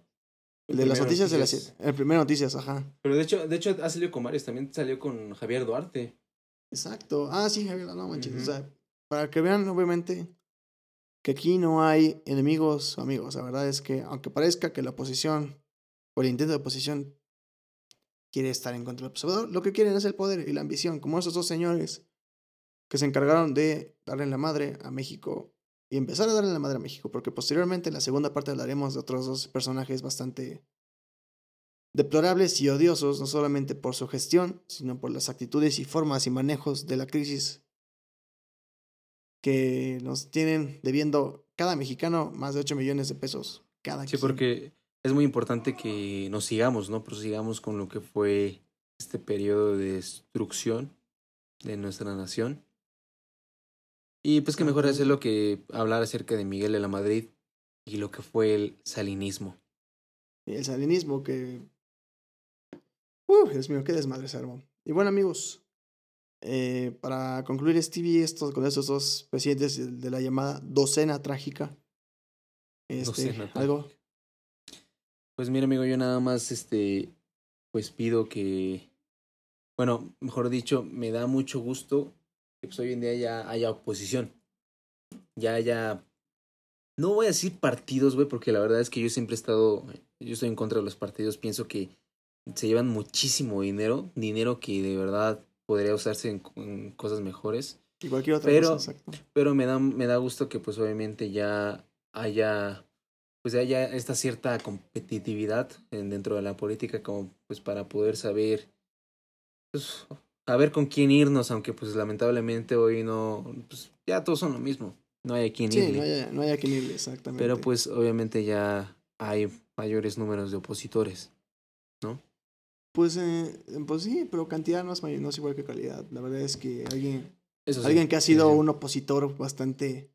El de las noticias, de las el primero noticias, ajá. Pero de hecho, de hecho ha salido con varios. También salió con Javier Duarte. Exacto. Ah, sí, Javier, no manches. O sea, para que vean, obviamente, que aquí no hay enemigos o amigos. La verdad es que, aunque parezca que la oposición o el intento de oposición quiere estar en contra del observador, lo que quieren es el poder y la ambición, como esos dos señores que se encargaron de darle la madre a México y empezar a darle la madre a México, porque posteriormente en la segunda parte hablaremos de otros dos personajes bastante deplorables y odiosos, no solamente por su gestión, sino por las actitudes y formas y manejos de la crisis que nos tienen debiendo cada mexicano más de 8 millones de pesos cada Sí, porque es muy importante que nos sigamos, ¿no? Prosigamos con lo que fue este periodo de destrucción de nuestra nación. Y pues que mejor hacerlo que hablar acerca de Miguel de la Madrid y lo que fue el salinismo. Y el salinismo que... Uh, Dios mío, qué desmadre se armó. Y bueno, amigos, eh, para concluir Stevie, esto, con estos dos presidentes de, de la llamada docena trágica. Este, Docena algo. Pues mira, amigo, yo nada más, este, pues pido que, bueno, mejor dicho, me da mucho gusto que pues hoy en día ya haya oposición. Ya haya, no voy a decir partidos, güey, porque la verdad es que yo siempre he estado, yo estoy en contra de los partidos, pienso que se llevan muchísimo dinero, dinero que de verdad podría usarse en, en cosas mejores. Y cualquier otra Pero- cosa, exacto. Pero me da, me da gusto que pues obviamente ya haya pues haya esta cierta competitividad en- dentro de la política como pues para poder saber pues a ver con quién irnos, aunque pues lamentablemente hoy no pues ya todos son lo mismo. No hay a quién Sí, irle. no hay, no hay a quien irle, exactamente. pero pues obviamente ya hay mayores números de opositores. Pues, eh, pues sí, pero cantidad no es, no igual que calidad. La verdad es que alguien, Eso sí, alguien que ha sido sí. un opositor bastante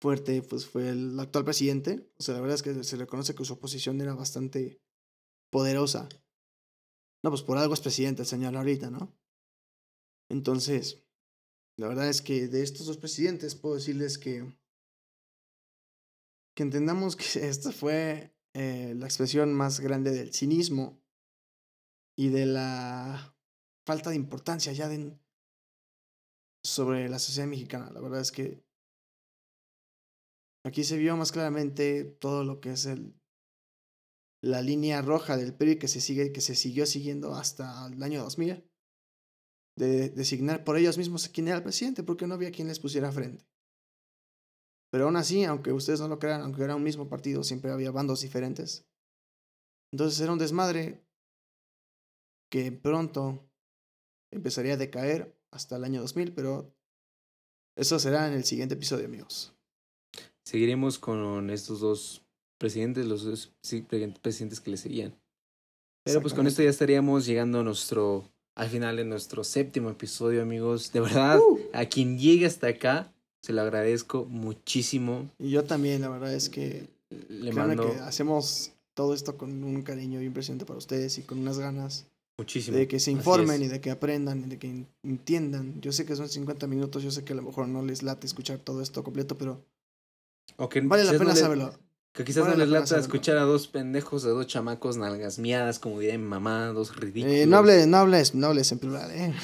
fuerte, pues fue el actual presidente. O sea, la verdad es que se le conoce que su oposición era bastante poderosa. No, pues por algo es presidente el señor ahorita, ¿no? Entonces, la verdad es que de estos dos presidentes puedo decirles que que entendamos que *laughs* esta fue eh, la expresión más grande del cinismo y de la falta de importancia ya de, sobre la sociedad mexicana. La verdad es que aquí se vio más claramente todo lo que es el la línea roja del PRI que se sigue que se siguió siguiendo hasta el año 2000 de designar por ellos mismos quién era el presidente porque no había quien les pusiera frente. Pero aún así, aunque ustedes no lo crean, aunque era un mismo partido, siempre había bandos diferentes. Entonces era un desmadre que pronto empezaría a decaer hasta el año 2000, pero eso será en el siguiente episodio, amigos. Seguiremos con estos dos presidentes, los dos presidentes que le seguían. Pero pues con esto ya estaríamos llegando a nuestro, al final de nuestro séptimo episodio, amigos. De verdad, Uh, a quien llegue hasta acá, se lo agradezco muchísimo. y yo también, la verdad es que, Le mando que hacemos todo esto con un cariño impresionante para ustedes y con unas ganas muchísimo. de que se informen y de que aprendan y de que en- entiendan. Yo sé que son 50 minutos, yo sé que a lo mejor no les late escuchar todo esto completo, pero vale la pena no le- saberlo. Que quizás no les lata escuchar a dos pendejos, a dos chamacos nalgas miadas, como diría mi mamá, dos ridículos. Eh, no, hables, no hables, no hables en plural, ¿eh?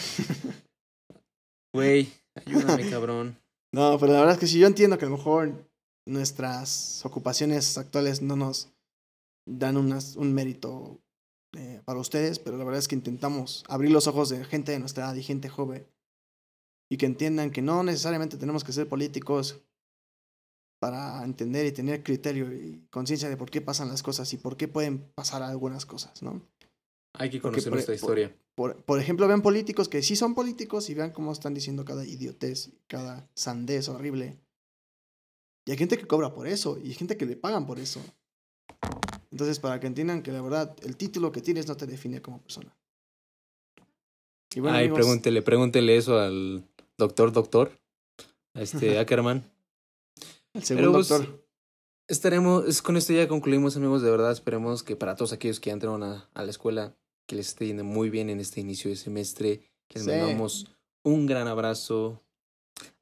Güey, ayúdame, *laughs* cabrón. No, pero la verdad es que sí, yo entiendo que a lo mejor nuestras ocupaciones actuales no nos dan unas, un mérito eh, para ustedes, pero la verdad es que intentamos abrir los ojos de gente de nuestra edad y gente joven y que entiendan que no necesariamente tenemos que ser políticos para entender y tener criterio y conciencia de por qué pasan las cosas y por qué pueden pasar algunas cosas, ¿no? Hay que Porque conocer por- nuestra por- historia. Por, por ejemplo, vean políticos que sí son políticos y vean cómo están diciendo cada idiotez, cada sandez horrible. Y hay gente que cobra por eso, y hay gente que le pagan por eso. Entonces, para que entiendan que la verdad, el título que tienes no te define como persona. Y bueno, Ay, amigos, pregúntele, pregúntele eso al doctor, doctor. A este *laughs* Ackerman. El segundo pues, doctor. Estaremos, es, con esto ya concluimos, amigos. De verdad, esperemos que para todos aquellos que ya entraron a, a la escuela, que les esté yendo muy bien en este inicio de semestre. Que les Sí. mandamos un gran abrazo,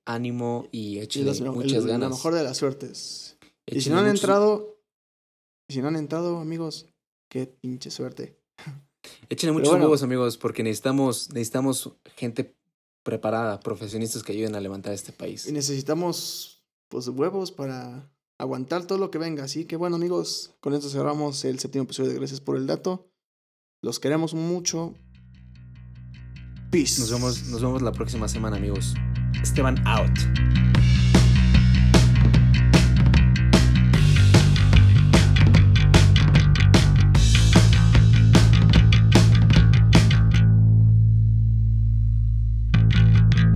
ánimo y Y échenle los- el- muchas La ganas. mejor de las suertes. Y si no han entrado, si no han entrado, amigos, qué pinche suerte. Échenle muchos bueno. huevos, amigos, porque necesitamos, necesitamos gente preparada, profesionistas que ayuden a levantar este país. Y necesitamos pues huevos para aguantar todo lo que venga. Así que bueno amigos, con esto cerramos el séptimo episodio de Gracias por el Dato. Los queremos mucho. Peace. Nos vemos, nos vemos la próxima semana, amigos. Esteban out.